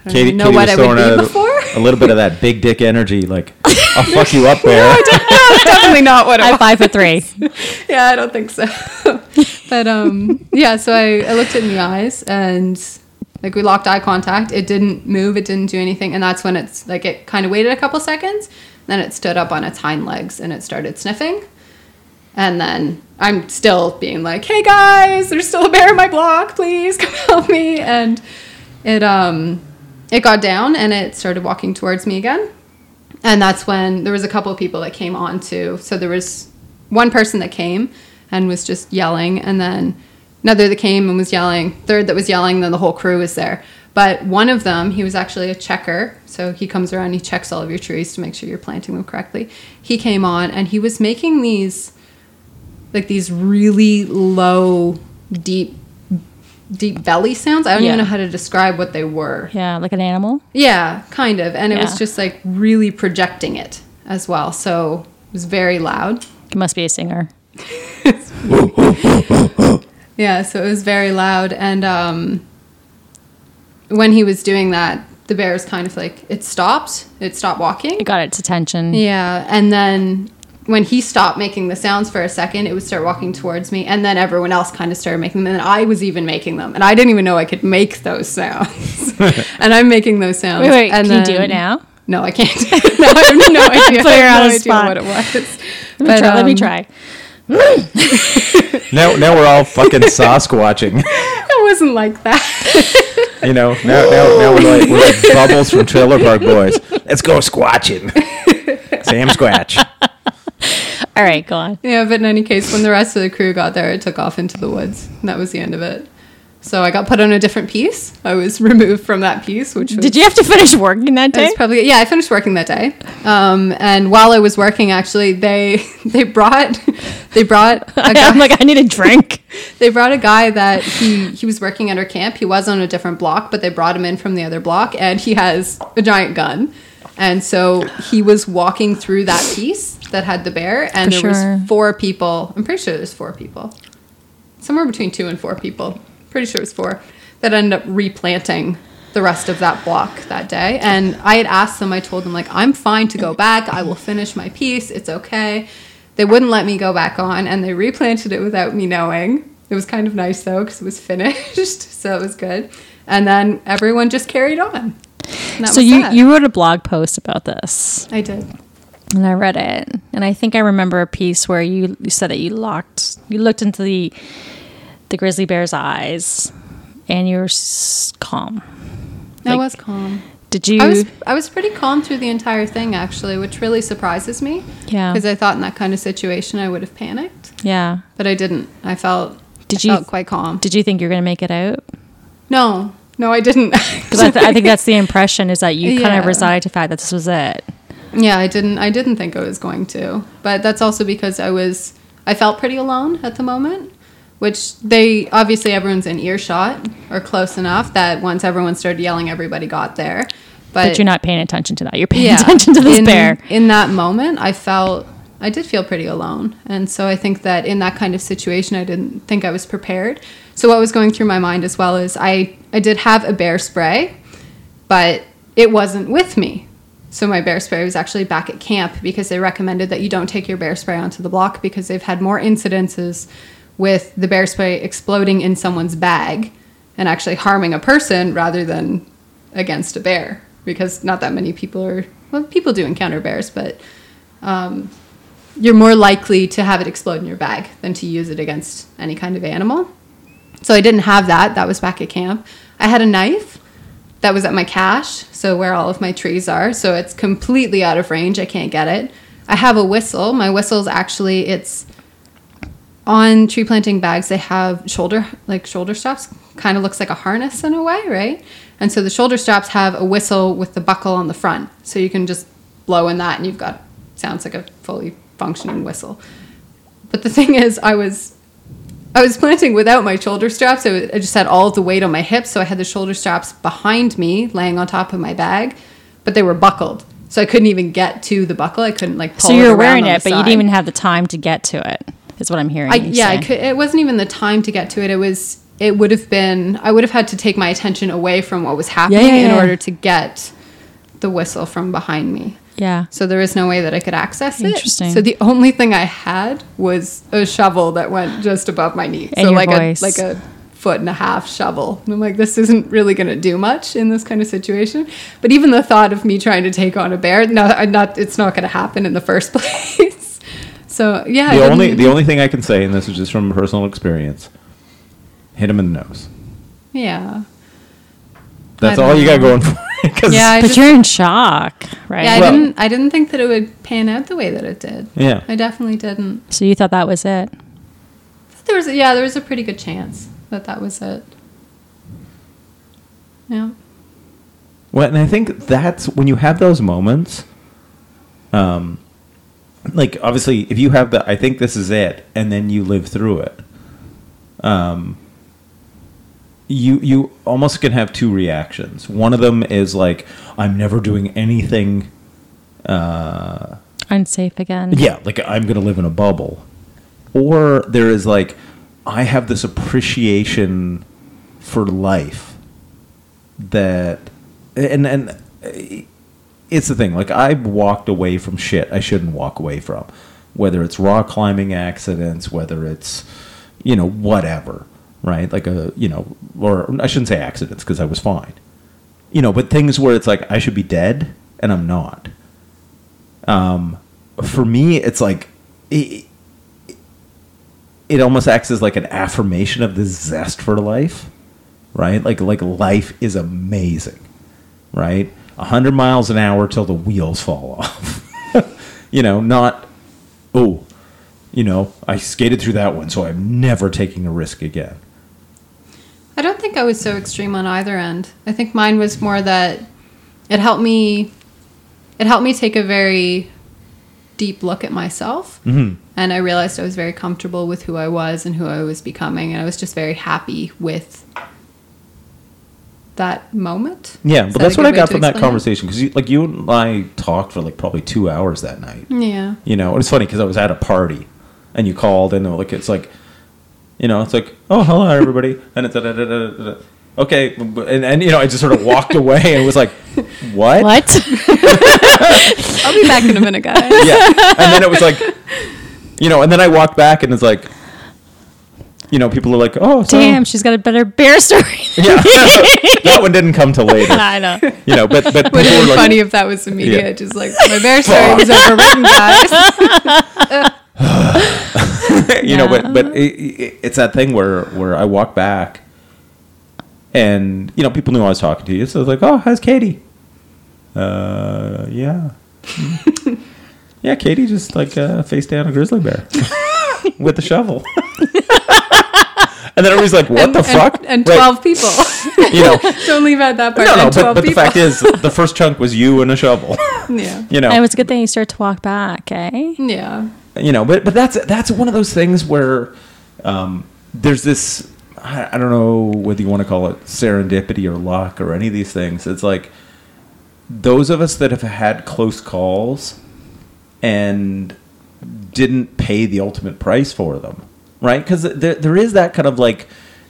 I don't Katie, know Katie what was I would be a, before. [laughs] a little bit of that big dick energy, like I'll [laughs] fuck you up there. That's definitely not what [laughs] it I'm five foot three. yeah, I don't think so. but um, yeah, so I, I looked it in the eyes and like we locked eye contact. It didn't move. It didn't do anything. And that's when it's like it kind of waited a couple seconds. Then it stood up on its hind legs and it started sniffing. And then I'm still being like, "Hey guys, there's still a bear in my block. Please [laughs] come help me." And it um it got down and it started walking towards me again. And that's when there was a couple of people that came on too. So there was one person that came and was just yelling and then another that came and was yelling, third that was yelling, then the whole crew was there. But one of them, he was actually a checker. So he comes around, he checks all of your trees to make sure you're planting them correctly. He came on and he was making these like these really low, deep deep belly sounds. I don't Yeah. even know how to describe what they were. Yeah, like an animal. Yeah, kind of. And it was just like really projecting it as well. So it was very loud. He must be a singer. [laughs] Yeah, so it was very loud. And um, when he was doing that, the bear was kind of like, it stopped. It stopped walking. It got its attention. Yeah. And then when he stopped making the sounds for a second, it would start walking towards me. And then everyone else kind of started making them. And I was even making them. And I didn't even know I could make those sounds. [laughs] and I'm making those sounds. Wait, wait, and can you do it now? No, I can't. [laughs] no, I have no [laughs] idea. Put her I have on no the idea spot. what it was. Let me try. let me um, try. Now, now we're all fucking Sasquatching. It wasn't like that. You know, now, now, now we're like we're like bubbles from Trailer Park Boys. Let's go squatching. Sam Squatch. All right, go on. Yeah, but in any case, when the rest of the crew got there, it took off into the woods. And that was the end of it. So I got put on a different piece. I was [laughs] removed from that piece, which was Did you have to finish working that day? Probably yeah. I finished working that day, um, and while I was working, actually, they [laughs] they brought they brought [laughs] a guy, I'm like, I need a drink. they brought a guy that he he was working at our camp. He was on a different block, but they brought him in from the other block, and he has a giant gun, and so he was walking through that piece that had the bear, and For there sure. was four people. I'm pretty sure there's four people, somewhere between two and four people. Pretty sure it was four that ended up replanting the rest of that block that day. And I had asked them, I told them, like, I'm fine to go back. I will finish my piece. It's okay. They wouldn't let me go back on, and they replanted it without me knowing. It was kind of nice though, because it was finished, [laughs] so it was good. And then everyone just carried on. So you that. you wrote a blog post about this, I did. and I read it, and I think I remember a piece where you, you said that you locked, you looked into the the grizzly bear's eyes, and you were s- calm. I was calm. Did you? I was I was pretty calm through the entire thing actually, which really surprises me. Yeah. Because I thought in that kind of situation I would have panicked, yeah. but I didn't. I felt Did I you- felt quite calm. Did you think you were gonna make it out? no, no, I didn't. [laughs] Because I, th- I think that's the [laughs] impression is that you kind of Yeah. resigned to the fact that this was it. Yeah, I didn't. I didn't think I was going to, but that's also because I was. I felt pretty alone at the moment, which they obviously everyone's in earshot or close enough that once everyone started yelling, everybody got there. But, But you're not paying attention to that. You're paying yeah, attention to this in, bear. In that moment, I felt. I did feel pretty alone, and so I think that in that kind of situation, I didn't think I was prepared. So what was going through my mind as well is I I did have a bear spray, but it wasn't with me. So my bear spray was actually back at camp because they recommended that you don't take your bear spray onto the block because they've had more incidences with the bear spray exploding in someone's bag and actually harming a person rather than against a bear because not that many people are well people do encounter bears but um, you're more likely to have it explode in your bag than to use it against any kind of animal so I didn't have that. That was back at camp. I had a knife that was at my cache, so where all of my trees are. So it's completely out of range. I can't get it. I have a whistle. My whistle's actually it's on tree planting bags. They have shoulder like shoulder straps. Kind of looks like a harness in a way, right? And so the shoulder straps have a whistle with the buckle on the front, so you can just blow in that, and you've got sounds like a fully functioning whistle. But the thing is, I was I was planting without my shoulder straps. So I just had all of the weight on my hips. So I had the shoulder straps behind me, laying on top of my bag, but they were buckled. So I couldn't even get to the buckle. I couldn't like. Pull So you were wearing it, but you didn't even have the time to get to it. Is what I'm hearing. I, yeah, could. It wasn't even the time to get to it. It was. It would have been. I would have had to take my attention away from what was happening yeah, in yeah. order to get the whistle from behind me. Yeah. So there was no way that I could access it. Interesting. So the only thing I had was a shovel that went just above my knee. And so your like voice. a like a foot and a half shovel. And I'm like, this isn't really going to do much in this kind of situation. But even the thought of me trying to take on a bear, no, I'm not. It's not going to happen in the first [laughs] place. so yeah, The only the only thing I can say, and this is just from personal experience, hit him in the nose. yeah. That's all don't you got going for you. 'cause- Yeah, I but just- you're in shock, right? Yeah, I Well- didn't. I didn't think that it would pan out the way that it did. yeah. I definitely didn't. so you thought that was it? There was, yeah, there was a pretty good chance that that was it. Yeah. Well, and I think that's when you have those moments. Um, like obviously, if you have the, I think this is it, and then you live through it. Um, you you almost can have two reactions. One of them is like, I'm never doing anything. Uh, Unsafe again. yeah, like I'm gonna live in a bubble. Or there is like, I have this appreciation for life that, and and uh, it's the thing. Like I've walked away from shit I shouldn't walk away from, whether it's rock climbing accidents, whether it's, you know, whatever, right? Like a, you know, or I shouldn't say accidents because I was fine, you know, but things where it's like I should be dead and I'm not um, for me, it's like it, it almost acts as like an affirmation of the zest for life, right? Like like life is amazing, right? Hundred miles an hour till the wheels fall [laughs] off. you know, not oh, you know, I skated through that one, so I'm never taking a risk again. I don't think I was so extreme on either end. I think mine was more that it helped me it helped me take a very deep look at myself. Mhm. And I realized I was very comfortable with who I was and who I was becoming and I was just very happy with that moment. Yeah, Is but that that's what I got from that conversation because you, like you and I talked for like probably two hours that night. Yeah. You know, and it's funny because I was at a party, and you called, and like it's like, you know, it's like, oh, hello, everybody, [laughs] and it's da-da-da-da-da-da. [laughs] okay, and, and you know, I just sort of walked away and was like, what? What? [laughs] I'll be back in a minute, guys. Yeah, and then it was like, you know, and then I walked back, and it's like, you know, people are like, oh, so, Damn, she's got a better bear story. yeah, that one didn't come till later, I know. you know, but but Would people have were been like, funny if that was immediate. Yeah. Just like my bear story was overwritten, guys. [laughs] you know, but but it, it, it's that thing where where I walk back, and you know, people knew I was talking to you, so I was like, "Oh, how's Katie?" Uh, yeah, [laughs] yeah, Katie just like uh, face down a grizzly bear [laughs] with a shovel, and then everybody's like, "What and, the and- fuck?" And, Right. 12 people. you know. Don't leave out that part. No, no, and 12 but, but the fact is, the first chunk was you and a shovel. yeah. You know, And it was a good thing you started to walk back, eh? Yeah. You know but but that's that's one of those things where um, there's this I, don't know whether you want to call it serendipity or luck or any of these things. It's like those of us that have had close calls and didn't pay the ultimate price for them right? Because there, there is that kind of like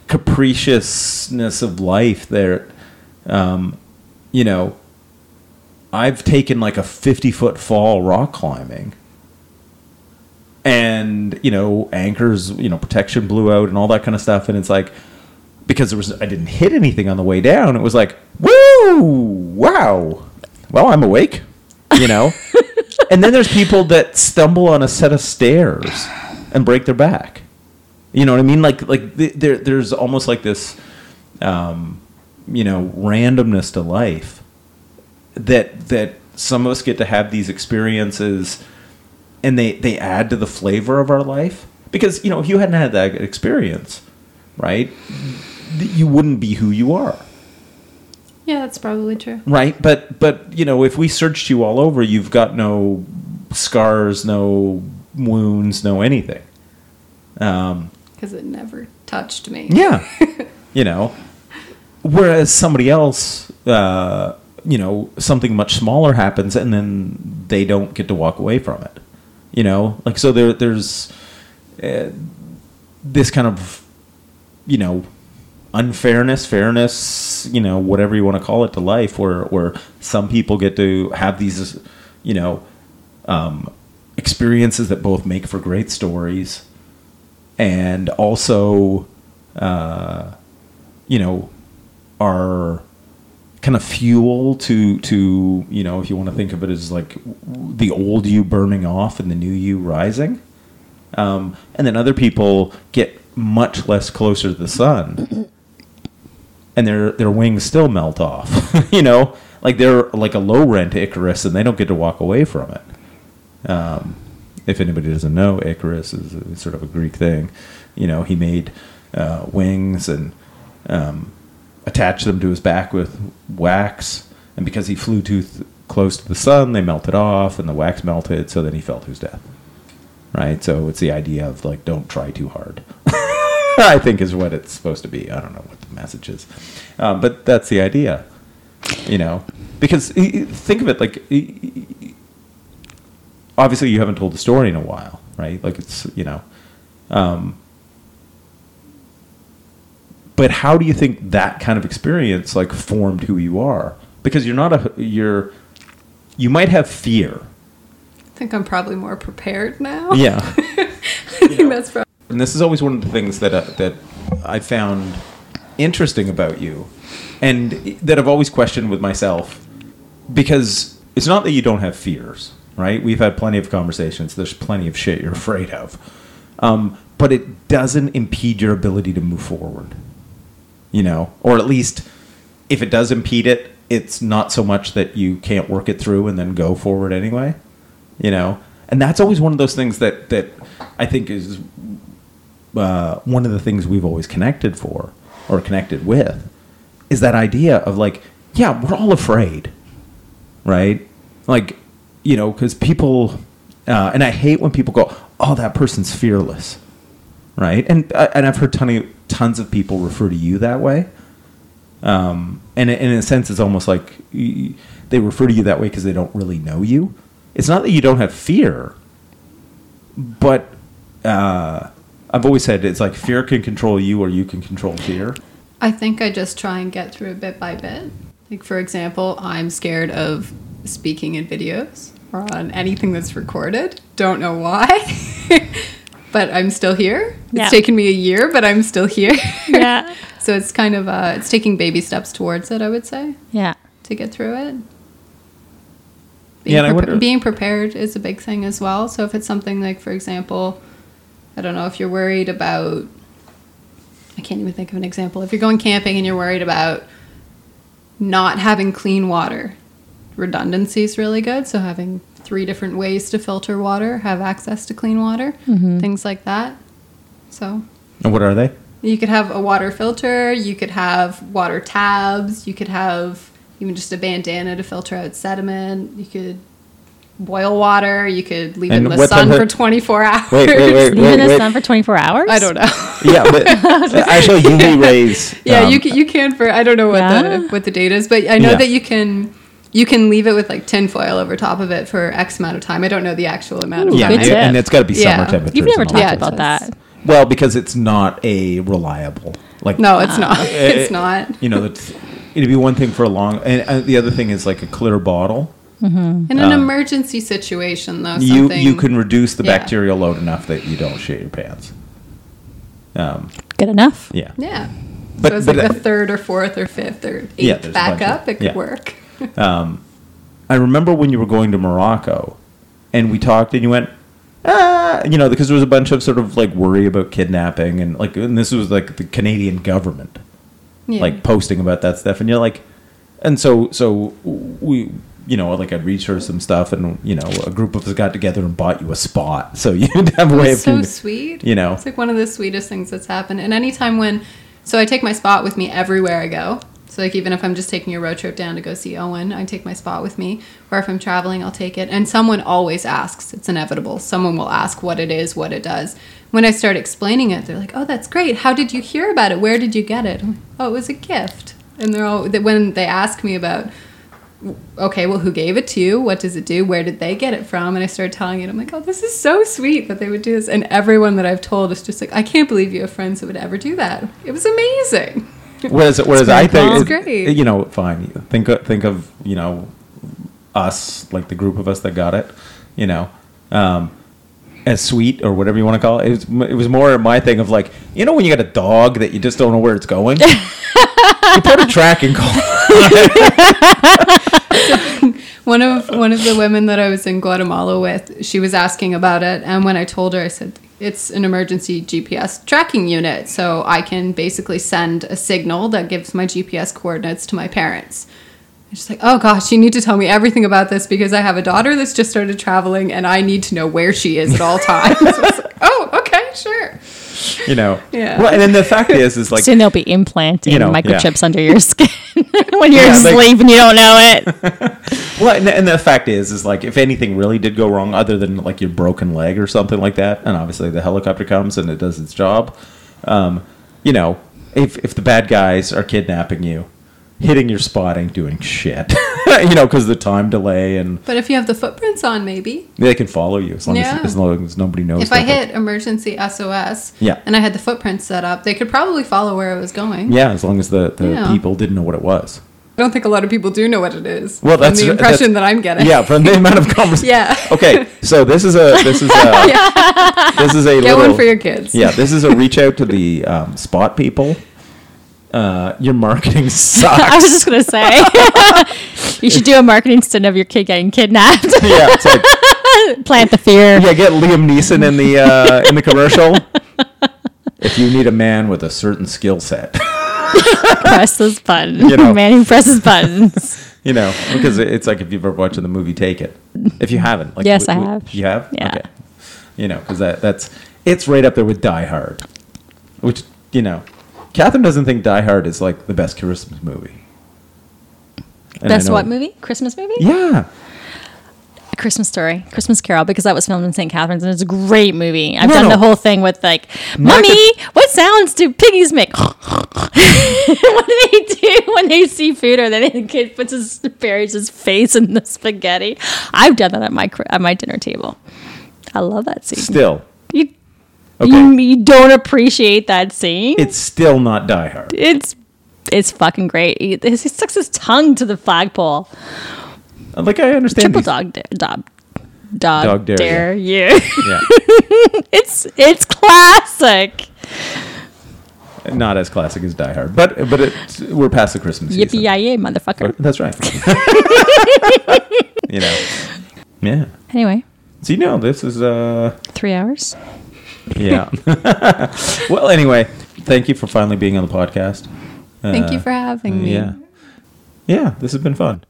capriciousness of life there. Um, you know i've taken like a 50 foot fall rock climbing and you know anchors you know protection blew out and all that kind of stuff and it's like because there was i didn't hit anything on the way down it was like woo! Wow. Well i'm awake you know? [laughs] And then there's people that stumble on a set of stairs and break their back. You know what i mean? Like like there there's almost like this um you know randomness to life that that some of us get to have these experiences and they they add to the flavor of our life? Because you know if you hadn't had that experience right you wouldn't be who you are. Yeah, that's probably true. right? But but you know if we searched you all over you've got no scars no wounds no anything. Um Because it never touched me. yeah. [laughs] You know? Whereas somebody else uh you know something much smaller happens and then they don't get to walk away from it you know? Like so there there's uh, this kind of you know unfairness fairness you know whatever you want to call it to life where where some people get to have these you know um experiences that both make for great stories and also uh, you know, are kind of fuel to to you know if you want to think of it as like the old you burning off and the new you rising. Um, and then other people get much less closer to the sun. [clears throat] And their their wings still melt off [laughs] you know? Like they're like a low rent icarus and they don't get to walk away from it. Um, if anybody doesn't know icarus is a, sort of a greek thing. You know he made uh, wings and um, attached them to his back with wax, and because he flew too th- close to the sun, they melted off, and the wax melted. So then he fell to his death. Right. So it's the idea of like, don't try too hard. [laughs] I think is what it's supposed to be. I don't know what the message is, um, but that's the idea. You know, because think of it like. Obviously, you haven't told the story in a while, right? Like it's you know, um, but how do you think that kind of experience like formed who you are? Because you're not a you're you might have fear. I think I'm probably more prepared now. yeah. [laughs] I think that's probably. and this is always one of the things that uh, that i found interesting about you and that i've always questioned with myself because it's not that you don't have fears right? We've had plenty of conversations. There's plenty of shit you're afraid of. Um, but it doesn't impede your ability to move forward you know, or at least if it does impede it, it's not so much that you can't work it through and then go forward anyway, you know. And that's always one of those things that that I think is uh, one of the things we've always connected for or connected with is that idea of like, yeah, we're all afraid, right? Like, you know, because people, uh, and I hate when people go, "Oh, that person's fearless," right? And uh, and I've heard of, tons of people refer to you that way. Um, and in a sense, it's almost like they refer to you that way because they don't really know you. It's not that you don't have fear, but uh, I've always said it's like fear can control you or you can control fear. I think I just try and get through it bit by bit. Like, for example, I'm scared of speaking in videos or on anything that's recorded. Don't know why. [laughs] but I'm still here. Yeah. It's taken me a year, but I'm still here. Yeah. [laughs] so it's kind of uh, it's taking baby steps towards it. I would say Yeah. to get through it. Being, Yeah, and I prepa- wonder- being prepared is a big thing as well. So if it's something like, for example, I don't know if you're worried about. I can't even think of an example. If you're going camping and you're worried about not having clean water, redundancy is really good. So having three different ways to filter water, have access to clean water, things like that. So And what are they? you could have a water filter, you could have water tabs, you could have even just a bandana to filter out sediment, you could boil water, you could leave it in the sun for 24 hours. Wait, wait, wait, Leave wait, in the wait. sun for 24 hours? I don't know. Yeah, but [laughs] actually, UV rays. yeah, um, you can, you can for I don't know what Yeah. the what the date is, but I know Yeah. that you can you can leave it with like tinfoil over top of it for X amount of time. I don't know the actual amount of Ooh, Yeah, time. good and, it's got to be Yeah. summer temperatures. You've never talked Yeah, about that. Well, because it's not a reliable. Like No, it's not. eh, it's not. You know, it's, it'd be one thing for a long. And uh, the other thing is like a clear bottle. In an emergency situation, though, Um, You you can reduce the Yeah. bacterial load enough that you don't shit your pants. Um, Good enough. yeah. Yeah. But- so it's but, like uh, the third or fourth or fifth or eighth Yeah, there's of- backup. It could yeah. work. Um, I remember when you were going to Morocco, and we talked, and you went, ah, you know, because there was a bunch of sort of like worry about kidnapping, and like, and this was like the Canadian government. Yeah. like posting about that stuff and you're like and so so we you know like i'd research some stuff and you know a group of us got together and bought you a spot so [laughs] you'd have a way of so sweet. you know It's like one of the sweetest things that's happened. And anytime when, so I take my spot with me everywhere I go. So like even if I'm just taking a road trip down to go see Owen, I take my spot with me. Or if I'm traveling, I'll take it. And someone always asks. It's inevitable. Someone will ask what it is, what it does. When I start explaining it, they're like, "Oh, that's great. How did you hear about it? Where did you get it?" Like, oh, it was a gift. And they're all when they ask me about okay, well, who gave it to you? What does it do? Where did they get it from? And I started telling it. I'm like, oh, this is so sweet that they would do this. And everyone that I've told is just like, I can't believe you have friends that would ever do that. It was amazing. Whereas whereas i think it- It's great. you know fine think of, think of you know us like the group of us that got it you know um as sweet or whatever you want to call it. It was, it was more my thing of like, you know, when you got a dog that you just don't know where it's going. [laughs] you put a tracking [laughs] call. One of one of the women that I was in Guatemala with, she was asking about it, and when I told her, I said it's an emergency GPS tracking unit, so I can basically send a signal that gives my GPS coordinates to my parents. And she's like, "Oh gosh, you need to tell me everything about this because I have a daughter that's just started traveling, and I need to know where she is at all [laughs] times." I was like, "Oh, okay, sure." You know. [laughs] Yeah. Well, and then the fact is, is like [laughs] Soon they'll be implanting You know, microchips under your [laughs] skin when you're Yeah, like- asleep and you don't know it. Well, and, and the fact is, is like if anything really did go wrong, other than like your broken leg or something like that, and obviously the helicopter comes and it does its job. Um, you know, if if the bad guys are kidnapping you, hitting your spot ain't doing shit. [laughs] you know, because the time delay and But if you have the footprints on, maybe they can follow you as long Yeah. as as long as nobody knows. if I hit emergency SOS, Yeah. and I had the footprints set up, they could probably follow where I was going. yeah, as long as the the Yeah. people didn't know what it was. I don't think a lot of people do know what it is. Well, from that's the that's- impression that I'm getting. Yeah, from the amount of [laughs] conversation. Yeah. Okay, so this is a this is a [laughs] this is a Get little, one for your kids. Yeah, this is a reach out to the um, spot people. Uh, your marketing sucks. [laughs] I was just gonna say [laughs] you should do a marketing stunt of your kid getting kidnapped. [laughs] yeah, it's like Plant the fear. yeah, get Liam Neeson in the uh, in the commercial. If you need a man with a certain skill set, Press this button. You know. Man who presses buttons. you know, because it's like if you've ever watched the movie Taken. If you haven't, like, Yes, I w- w- have. You have? Yeah. Okay. You know, because that that's it's right up there with Die Hard, which you know, Catherine doesn't think Die Hard is like the best Christmas movie. And Best what movie? Christmas movie? Yeah. A Christmas Story, Christmas Carol, because that was filmed in St. Catharines and it's a great movie. I've No, done no. the whole thing with like, Not Mommy, what sounds do piggies make? [laughs] what do they do when they see food or then the kid puts his buries his face in the spaghetti? I've done that at my at my dinner table. I love that scene. Still, Okay. you, you don't appreciate that scene. it's still not Die Hard. it's it's fucking great. He, he sticks his tongue to the flagpole. Like I understand. Triple dog dare, dog, dog, Dog dare, dare, you. Yeah. [laughs] it's it's classic. Not as classic as Die Hard, but but it's, we're past the Christmas Yippee season. yay, motherfucker. That's right. [laughs] you know. Yeah. Anyway, So you know this is uh three hours. Yeah. [laughs] well, anyway, thank you for finally being on the podcast. Thank you Uh, for having me. Yeah. Yeah, this has been fun.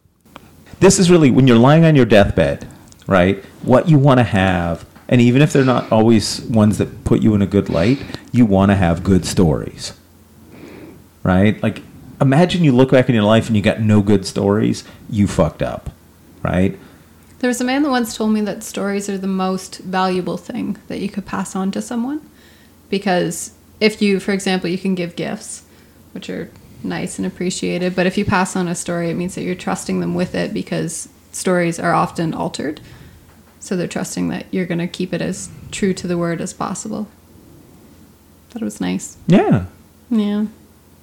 This is really when you're lying on your deathbed, right? What you want to have, and even if they're not always ones that put you in a good light, you want to have good stories. Right? Like imagine you look back in your life and you got no good stories, you fucked up. Right? There was a man that once told me that stories are the most valuable thing that you could pass on to someone. Because if you, for example, you can give gifts, which are nice and appreciated, but if you pass on a story, it means that you're trusting them with it because stories are often altered. So they're trusting that you're going to keep it as true to the word as possible. It was nice. Yeah. Yeah.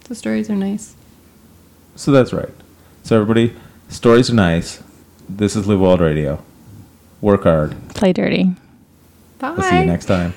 The stories are nice. So that's right. So everybody, stories are nice. This is Live Wild Radio. Work hard. Play dirty. Bye. We'll see you next time.